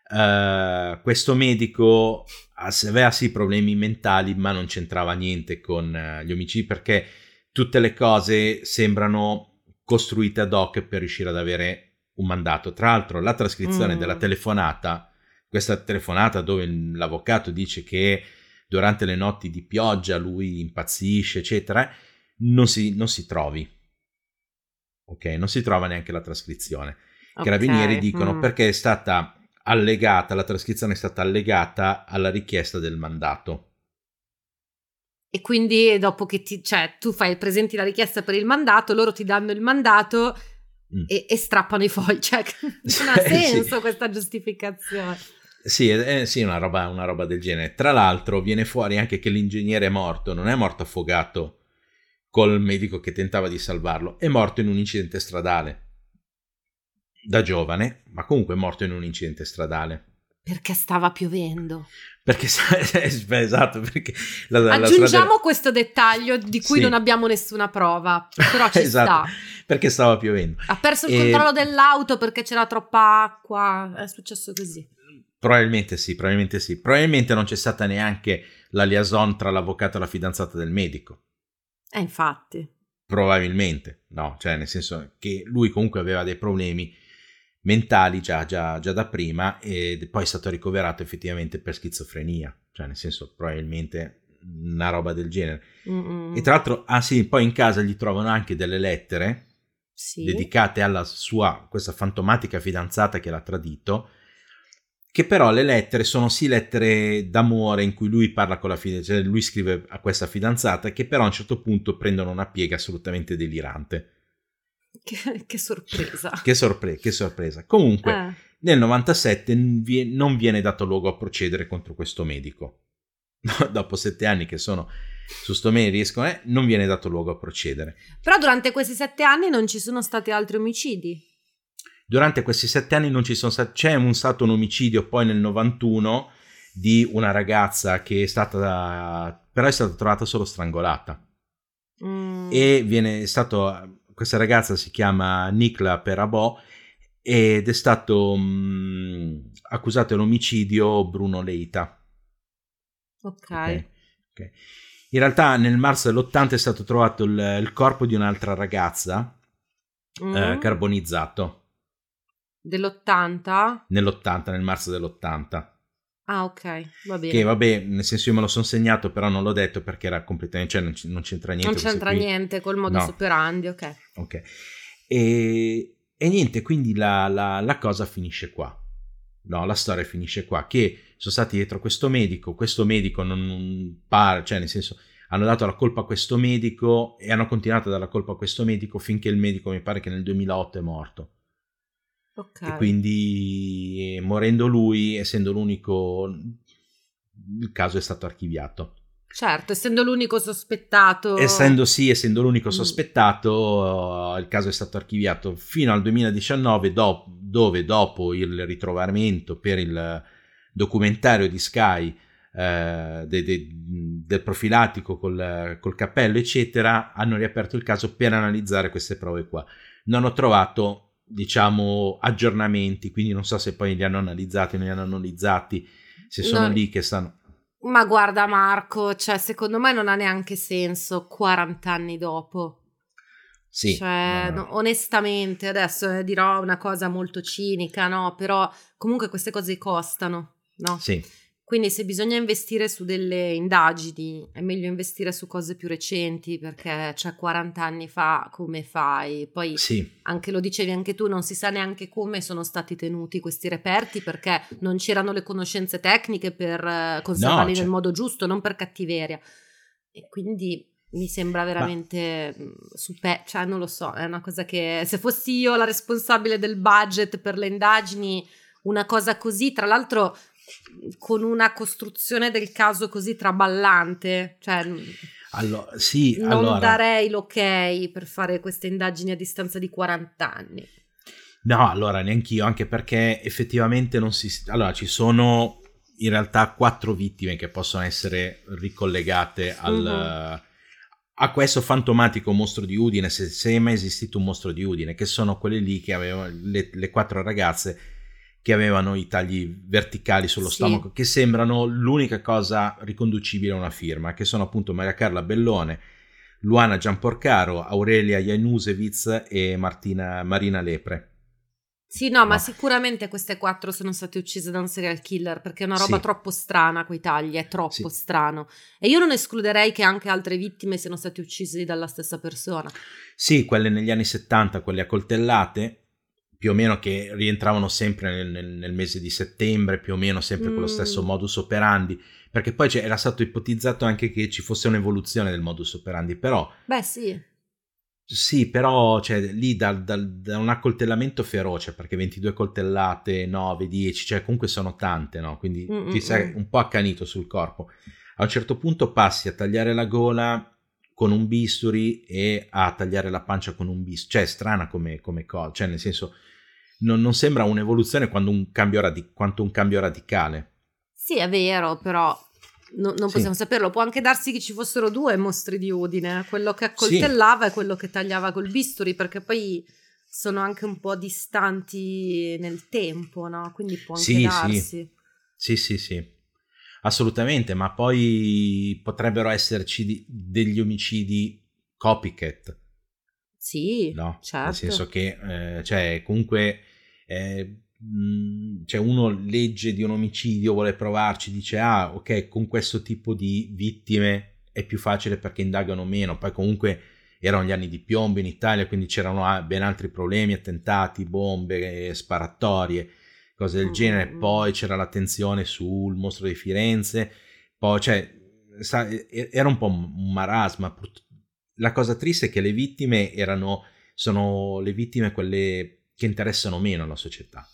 A: Uh, questo medico aveva sì problemi mentali, ma non c'entrava niente con uh, gli omicidi perché tutte le cose sembrano costruite ad hoc per riuscire ad avere un mandato. Tra l'altro, la trascrizione mm. della telefonata, questa telefonata dove l'avvocato dice che durante le notti di pioggia lui impazzisce, eccetera, non si, non si trovi. Ok, non si trova neanche la trascrizione. I okay. carabinieri dicono mm. perché è stata allegata, la trascrizione è stata allegata alla richiesta del mandato.
B: E quindi dopo che ti, cioè, tu fai presenti la richiesta per il mandato, loro ti danno il mandato mm. e, e, strappano i fogli. Cioè, [laughs] non ha senso sì. questa giustificazione.
A: Sì, eh, sì una, roba, una roba del genere. Tra l'altro viene fuori anche che l'ingegnere è morto, non è morto affogato col medico che tentava di salvarlo, è morto in un incidente stradale. Da giovane, ma comunque è morto in un incidente stradale.
B: Perché stava piovendo.
A: Perché, [laughs] esatto, perché
B: la, la, Aggiungiamo la strada... questo dettaglio di cui sì. non abbiamo nessuna prova, però ci [laughs] esatto, sta.
A: Perché stava piovendo.
B: Ha perso il e... controllo dell'auto perché c'era troppa acqua, è successo così.
A: Probabilmente sì, probabilmente sì. Probabilmente non c'è stata neanche la liaison tra l'avvocato e la fidanzata del medico.
B: Eh, infatti.
A: Probabilmente, no, cioè nel senso che lui comunque aveva dei problemi mentali già, già, già da prima e poi è stato ricoverato effettivamente per schizofrenia, cioè nel senso probabilmente una roba del genere. Mm-mm. E tra l'altro, ah sì, poi in casa gli trovano anche delle lettere sì. dedicate alla sua, questa fantomatica fidanzata che l'ha tradito, che però le lettere sono sì lettere d'amore in cui lui parla con la fidanzata, cioè lui scrive a questa fidanzata, che però a un certo punto prendono una piega assolutamente delirante.
B: Che, che sorpresa.
A: che, sorpre- che, sorpresa. Comunque, eh. nel 97 non viene dato luogo a procedere contro questo medico. [laughs] Dopo sette anni che sono su sto medico, riescono, eh, non viene dato luogo a procedere.
B: Però durante questi sette anni non ci sono stati altri omicidi.
A: Durante questi sette anni non ci sono stati, c'è un stato un omicidio poi nel 91 di una ragazza che è stata, però è stata trovata solo strangolata. Mm. E viene stato questa ragazza si chiama Nikla Perabò ed è stato mh, mm, accusato dell'omicidio Bruno Leita.
B: Ok. okay.
A: okay. In realtà nel marzo dell'80 è stato trovato il, il corpo di un'altra ragazza mm. eh, carbonizzato.
B: Dell'80?
A: Nell'80, nel marzo dell'80.
B: Ah, ok, va bene.
A: Che vabbè, nel senso io me lo sono segnato, però non l'ho detto perché era completamente, cioè non, c- non c'entra niente.
B: Non c'entra niente col modus no. operandi, ok.
A: Ok. E, e niente, quindi la, la, la, cosa finisce qua. No, la storia finisce qua, che sono stati dietro questo medico, questo medico non, non pare, cioè nel senso hanno dato la colpa a questo medico e hanno continuato a dare la colpa a questo medico finché il medico mi pare che nel 2008 è morto. Okay. E quindi eh, morendo lui, essendo l'unico, il caso è stato archiviato.
B: Certo, essendo l'unico sospettato.
A: Essendo sì, essendo l'unico mm. sospettato, il caso è stato archiviato fino al 2019, do- dove dopo il ritrovamento per il documentario di Sky eh, de- de- del profilattico col, col cappello, eccetera, hanno riaperto il caso per analizzare queste prove qua. Non ho trovato diciamo, aggiornamenti, quindi non so se poi li hanno analizzati o non li hanno analizzati, se sono no. lì che stanno...
B: Ma guarda Marco, cioè secondo me non ha neanche senso 40 anni dopo.
A: Sì,
B: cioè, no, no. onestamente, adesso eh, dirò una cosa molto cinica, no? Però comunque queste cose costano, no?
A: Sì.
B: Quindi se bisogna investire su delle indagini, è meglio investire su cose più recenti perché cioè 40 anni fa come fai? Poi
A: sì.
B: anche lo dicevi anche tu, non si sa neanche come sono stati tenuti questi reperti perché non c'erano le conoscenze tecniche per eh, conservarli no, cioè... nel modo giusto, non per cattiveria. E quindi mi sembra veramente Ma... Mm, super, cioè non lo so, è una cosa che se fossi io la responsabile del budget per le indagini, una cosa così, tra l'altro con una costruzione del caso così traballante, cioè
A: allora, sì,
B: non
A: allora...
B: darei l'ok per fare queste indagini a distanza di 40 anni.
A: No, allora neanch'io, anche perché effettivamente non si... Allora, ci sono in realtà quattro vittime che possono essere ricollegate al, uh-huh. a questo fantomatico mostro di Udine, se, se è mai esistito un mostro di Udine, che sono quelle lì che avevano le, le quattro ragazze che avevano i tagli verticali sullo sì. stomaco, che sembrano l'unica cosa riconducibile a una firma, che sono appunto Maria Carla Bellone, Luana Giamporcaro, Aurelia Janusevitz e Martina, Marina Lepre.
B: Sì, no, no, ma sicuramente queste quattro sono state uccise da un serial killer perché è una roba sì. troppo strana quei tagli, è troppo sì. strano. E io non escluderei che anche altre vittime siano state uccise dalla stessa persona.
A: Sì, quelle negli anni 70, quelle accoltellate, più o meno che rientravano sempre nel, nel, nel mese di settembre, più o meno sempre mm. con lo stesso mm. modus operandi, perché poi era stato ipotizzato anche che ci fosse un'evoluzione del modus operandi, però...
B: Beh sì.
A: Sì, però cioè, lì da, da, da, un accoltellamento feroce, perché 22 coltellate, 9, 10, cioè comunque sono tante, no? Quindi Mm-mm. ti sei un po' accanito sul corpo. A un certo punto passi a tagliare la gola con un bisturi e a tagliare la pancia con un bisturi, cioè è strana come, come cosa, cioè nel senso non, non sembra un'evoluzione quanto un, radi- quanto un cambio radicale.
B: Sì, è vero, però No, non possiamo sì. saperlo. Può anche darsi che ci fossero due mostri di Udine, quello che accoltellava sì. e quello che tagliava col bisturi, perché poi sono anche un po' distanti nel tempo, no? Quindi può anche
A: sì,
B: darsi.
A: Sì. sì, sì, sì. Assolutamente, ma poi potrebbero esserci di- degli omicidi copycat.
B: Sì,
A: no?
B: certo.
A: Nel senso che, eh, cioè, comunque eh, cioè uno legge di un omicidio, vuole provarci, dice ah ok con questo tipo di vittime è più facile perché indagano meno, poi comunque erano gli anni di piombo in Italia, quindi c'erano ben altri problemi, attentati, bombe, sparatorie, cose del mm. genere, poi c'era l'attenzione sul mostro di Firenze, poi cioè era un po' un marasma. La cosa triste è che le vittime erano, sono le vittime quelle che interessano meno alla società.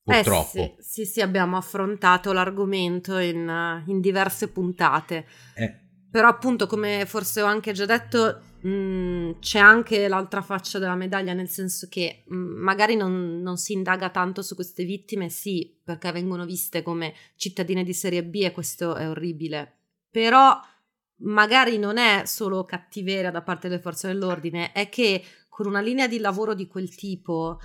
A: Purtroppo.
B: Eh sì, sì, sì, abbiamo affrontato l'argomento in, in diverse puntate.
A: Eh.
B: Però appunto, come forse ho anche già detto, mh, mm, c'è anche l'altra faccia della medaglia, nel senso che mh, mm, magari non, non, si indaga tanto su queste vittime, sì, perché vengono viste come cittadine di serie B e questo è orribile. Però magari non è solo cattiveria da parte delle forze dell'ordine, è che con una linea di lavoro di quel tipo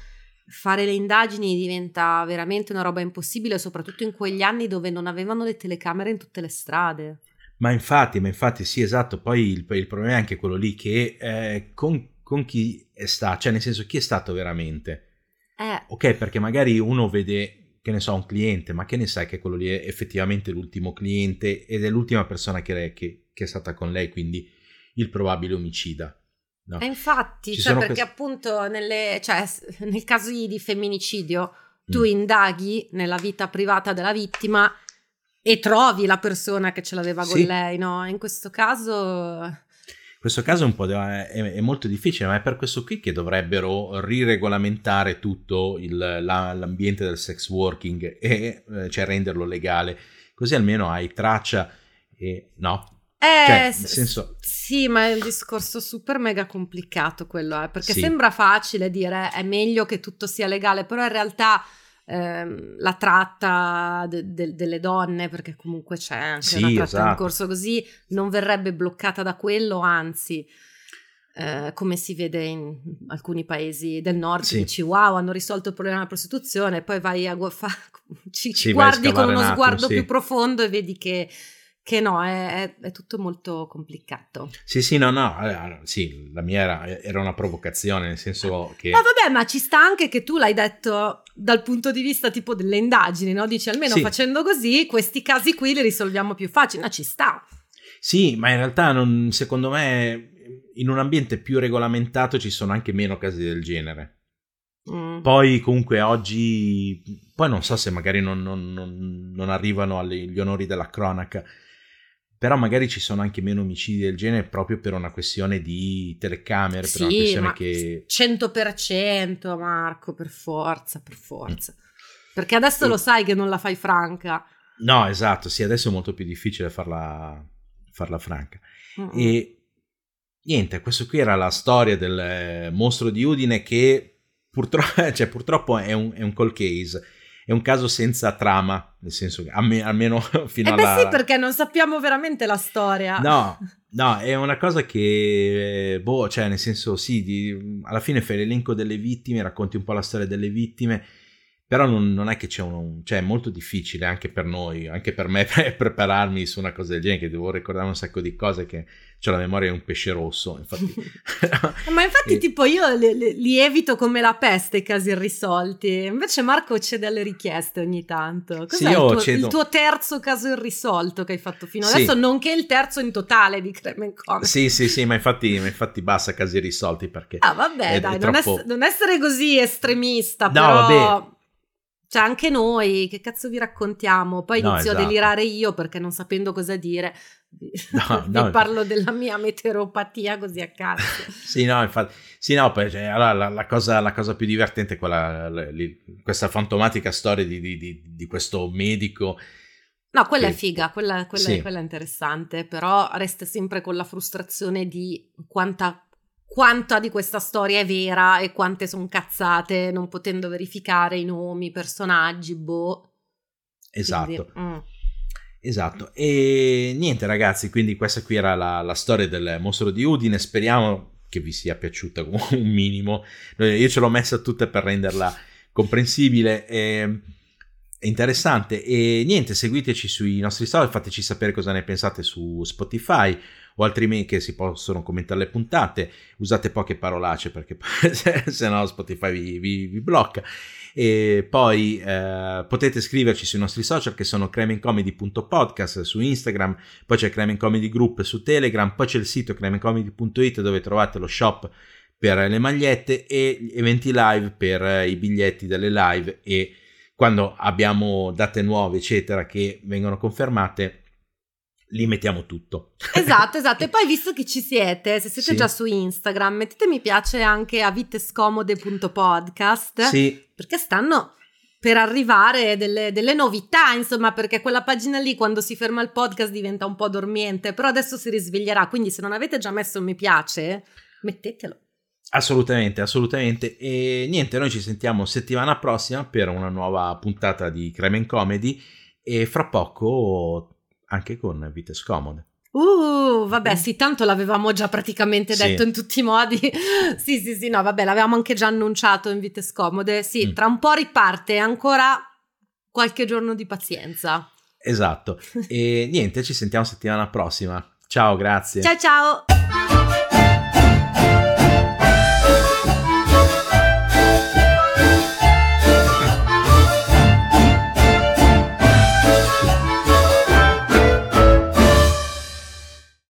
B: fare le indagini diventa veramente una roba impossibile, soprattutto in quegli anni dove non avevano le telecamere in tutte le strade.
A: Ma infatti, ma infatti sì, esatto, poi il, il problema è anche quello lì che eh, con, con, chi è stato, cioè nel senso chi è stato veramente.
B: Eh.
A: Ok, perché magari uno vede, che ne so, un cliente, ma che ne sai che quello lì è effettivamente l'ultimo cliente ed è l'ultima persona che, che, che è stata con lei, quindi il probabile omicida.
B: No. E infatti, cioè perché quest... appunto nelle, cioè, nel caso di femminicidio tu mm. indaghi nella vita privata della vittima e trovi la persona che ce l'aveva con lei, no? In questo caso...
A: In questo caso è, un po de- è, è, molto difficile, ma è per questo qui che dovrebbero riregolamentare tutto il, la, l'ambiente del sex working e eh, cioè renderlo legale, così almeno hai traccia e no,
B: eh, cioè, nel senso... Sì, ma è un discorso super mega complicato quello, eh, perché sì. sembra facile dire è meglio che tutto sia legale, però in realtà ehm, la tratta de- de- delle donne, perché comunque c'è anche sì, una tratta esatto. in corso così, non verrebbe bloccata da quello, anzi... Eh, come si vede in alcuni paesi del nord, sì. dici wow, hanno risolto il problema della prostituzione, poi vai a gu- fa- [laughs] ci, ci guardi con uno sguardo più profondo e vedi che che no, è, è, tutto molto complicato.
A: Sì, sì, no, no, allora, sì, la mia era, era, una provocazione, nel senso che...
B: Ma vabbè, ma ci sta anche che tu l'hai detto dal punto di vista tipo delle indagini, no? Dici almeno sì. facendo così questi casi qui li risolviamo più facili, no, ci sta.
A: Sì, ma in realtà non, secondo me in un ambiente più regolamentato ci sono anche meno casi del genere. Mm. Poi comunque oggi, poi non so se magari non, non, non arrivano agli onori della cronaca, però magari ci sono anche meno omicidi del genere proprio per una questione di telecamere, sì, per una questione che...
B: 100% Marco, per forza, per forza. Mm. Perché adesso e... lo sai che non la fai franca.
A: No, esatto, sì, adesso è molto più difficile farla, farla franca. Mm-hmm. E niente, questo qui era la storia del eh, mostro di Udine che purtroppo, [laughs] cioè, purtroppo è, un, è un cold case è un caso senza trama, nel senso che almeno [laughs] fino
B: eh
A: alla...
B: Eh sì, perché non sappiamo veramente la storia.
A: No, [laughs] no, è una cosa che, boh, cioè nel senso sì, di, alla fine fai l'elenco delle vittime, racconti un po' la storia delle vittime, però non, non è che c'è un, cioè è molto difficile anche per noi, anche per me [laughs] per prepararmi su una cosa del genere, che devo ricordare un sacco di cose che ho la memoria di un pesce rosso, infatti. [laughs]
B: Ma infatti [laughs] e... tipo io li, li, evito come la peste i casi irrisolti, invece Marco cede alle richieste ogni tanto. Cos'è sì, il, tuo, cedo... il, tuo, terzo caso irrisolto che hai fatto fino adesso, sì. nonché il terzo in totale di Creme Comics.
A: Sì, sì, sì, ma infatti, ma infatti basta casi irrisolti perché...
B: Ah vabbè, è, dai, è non, troppo... ess- non, essere così estremista, no, però... Vabbè cioè, anche noi, che cazzo vi raccontiamo? Poi no, inizio esatto. a delirare io perché non sapendo cosa dire, [laughs] no, [laughs] vi no, parlo della mia meteoropatia così a caso. [laughs]
A: sì, no, infatti, sì, no, poi, cioè, allora, la, la, cosa, la, cosa, più divertente è quella, li, questa fantomatica storia di, di, di, di questo medico.
B: No, quella che... è figa, quella, quella, sì. quella, è interessante, però resta sempre con la frustrazione di quanta quanta di questa storia è vera e quante sono cazzate, non potendo verificare i nomi, i personaggi, boh.
A: Esatto. Quindi, mm. Esatto. E niente ragazzi, quindi questa qui era la, la, storia del mostro di Udine, speriamo che vi sia piaciuta [laughs] un minimo. Io ce l'ho messa tutta per renderla comprensibile. E interessante e niente seguiteci sui nostri social fateci sapere cosa ne pensate su Spotify o altrimenti che si possono commentare le puntate, usate poche parolacce perché [laughs] se, no Spotify vi, vi, vi, blocca. E poi eh, potete scriverci sui nostri social che sono cremencomedy.podcast su Instagram, poi c'è Cremen Comedy Group su Telegram, poi c'è il sito cremencomedy.it dove trovate lo shop per le magliette e eventi live per i biglietti delle live e quando abbiamo date nuove eccetera che vengono confermate li mettiamo tutto. [laughs]
B: Esatto, esatto. E poi visto che ci siete, se siete sì. già su Instagram, mettete mi piace anche a vitescomode.podcast.
A: Sì.
B: Perché stanno per arrivare delle, delle, novità, insomma, perché quella pagina lì quando si ferma il podcast diventa un po' dormiente, però adesso si risveglierà, quindi se non avete già messo il mi piace, mettetelo.
A: Assolutamente, assolutamente. E niente, noi ci sentiamo settimana prossima per una nuova puntata di Crime Comedy e fra poco anche con vite scomode.
B: Uh, vabbè, sì, tanto l'avevamo già praticamente detto sì. in tutti i modi. [laughs] sì, sì, sì, no, vabbè, l'avevamo anche già annunciato in vite scomode. Sì, mm. tra un po' riparte, ancora qualche giorno di pazienza.
A: Esatto. e niente, ci sentiamo settimana prossima. Ciao, grazie.
B: Ciao, ciao.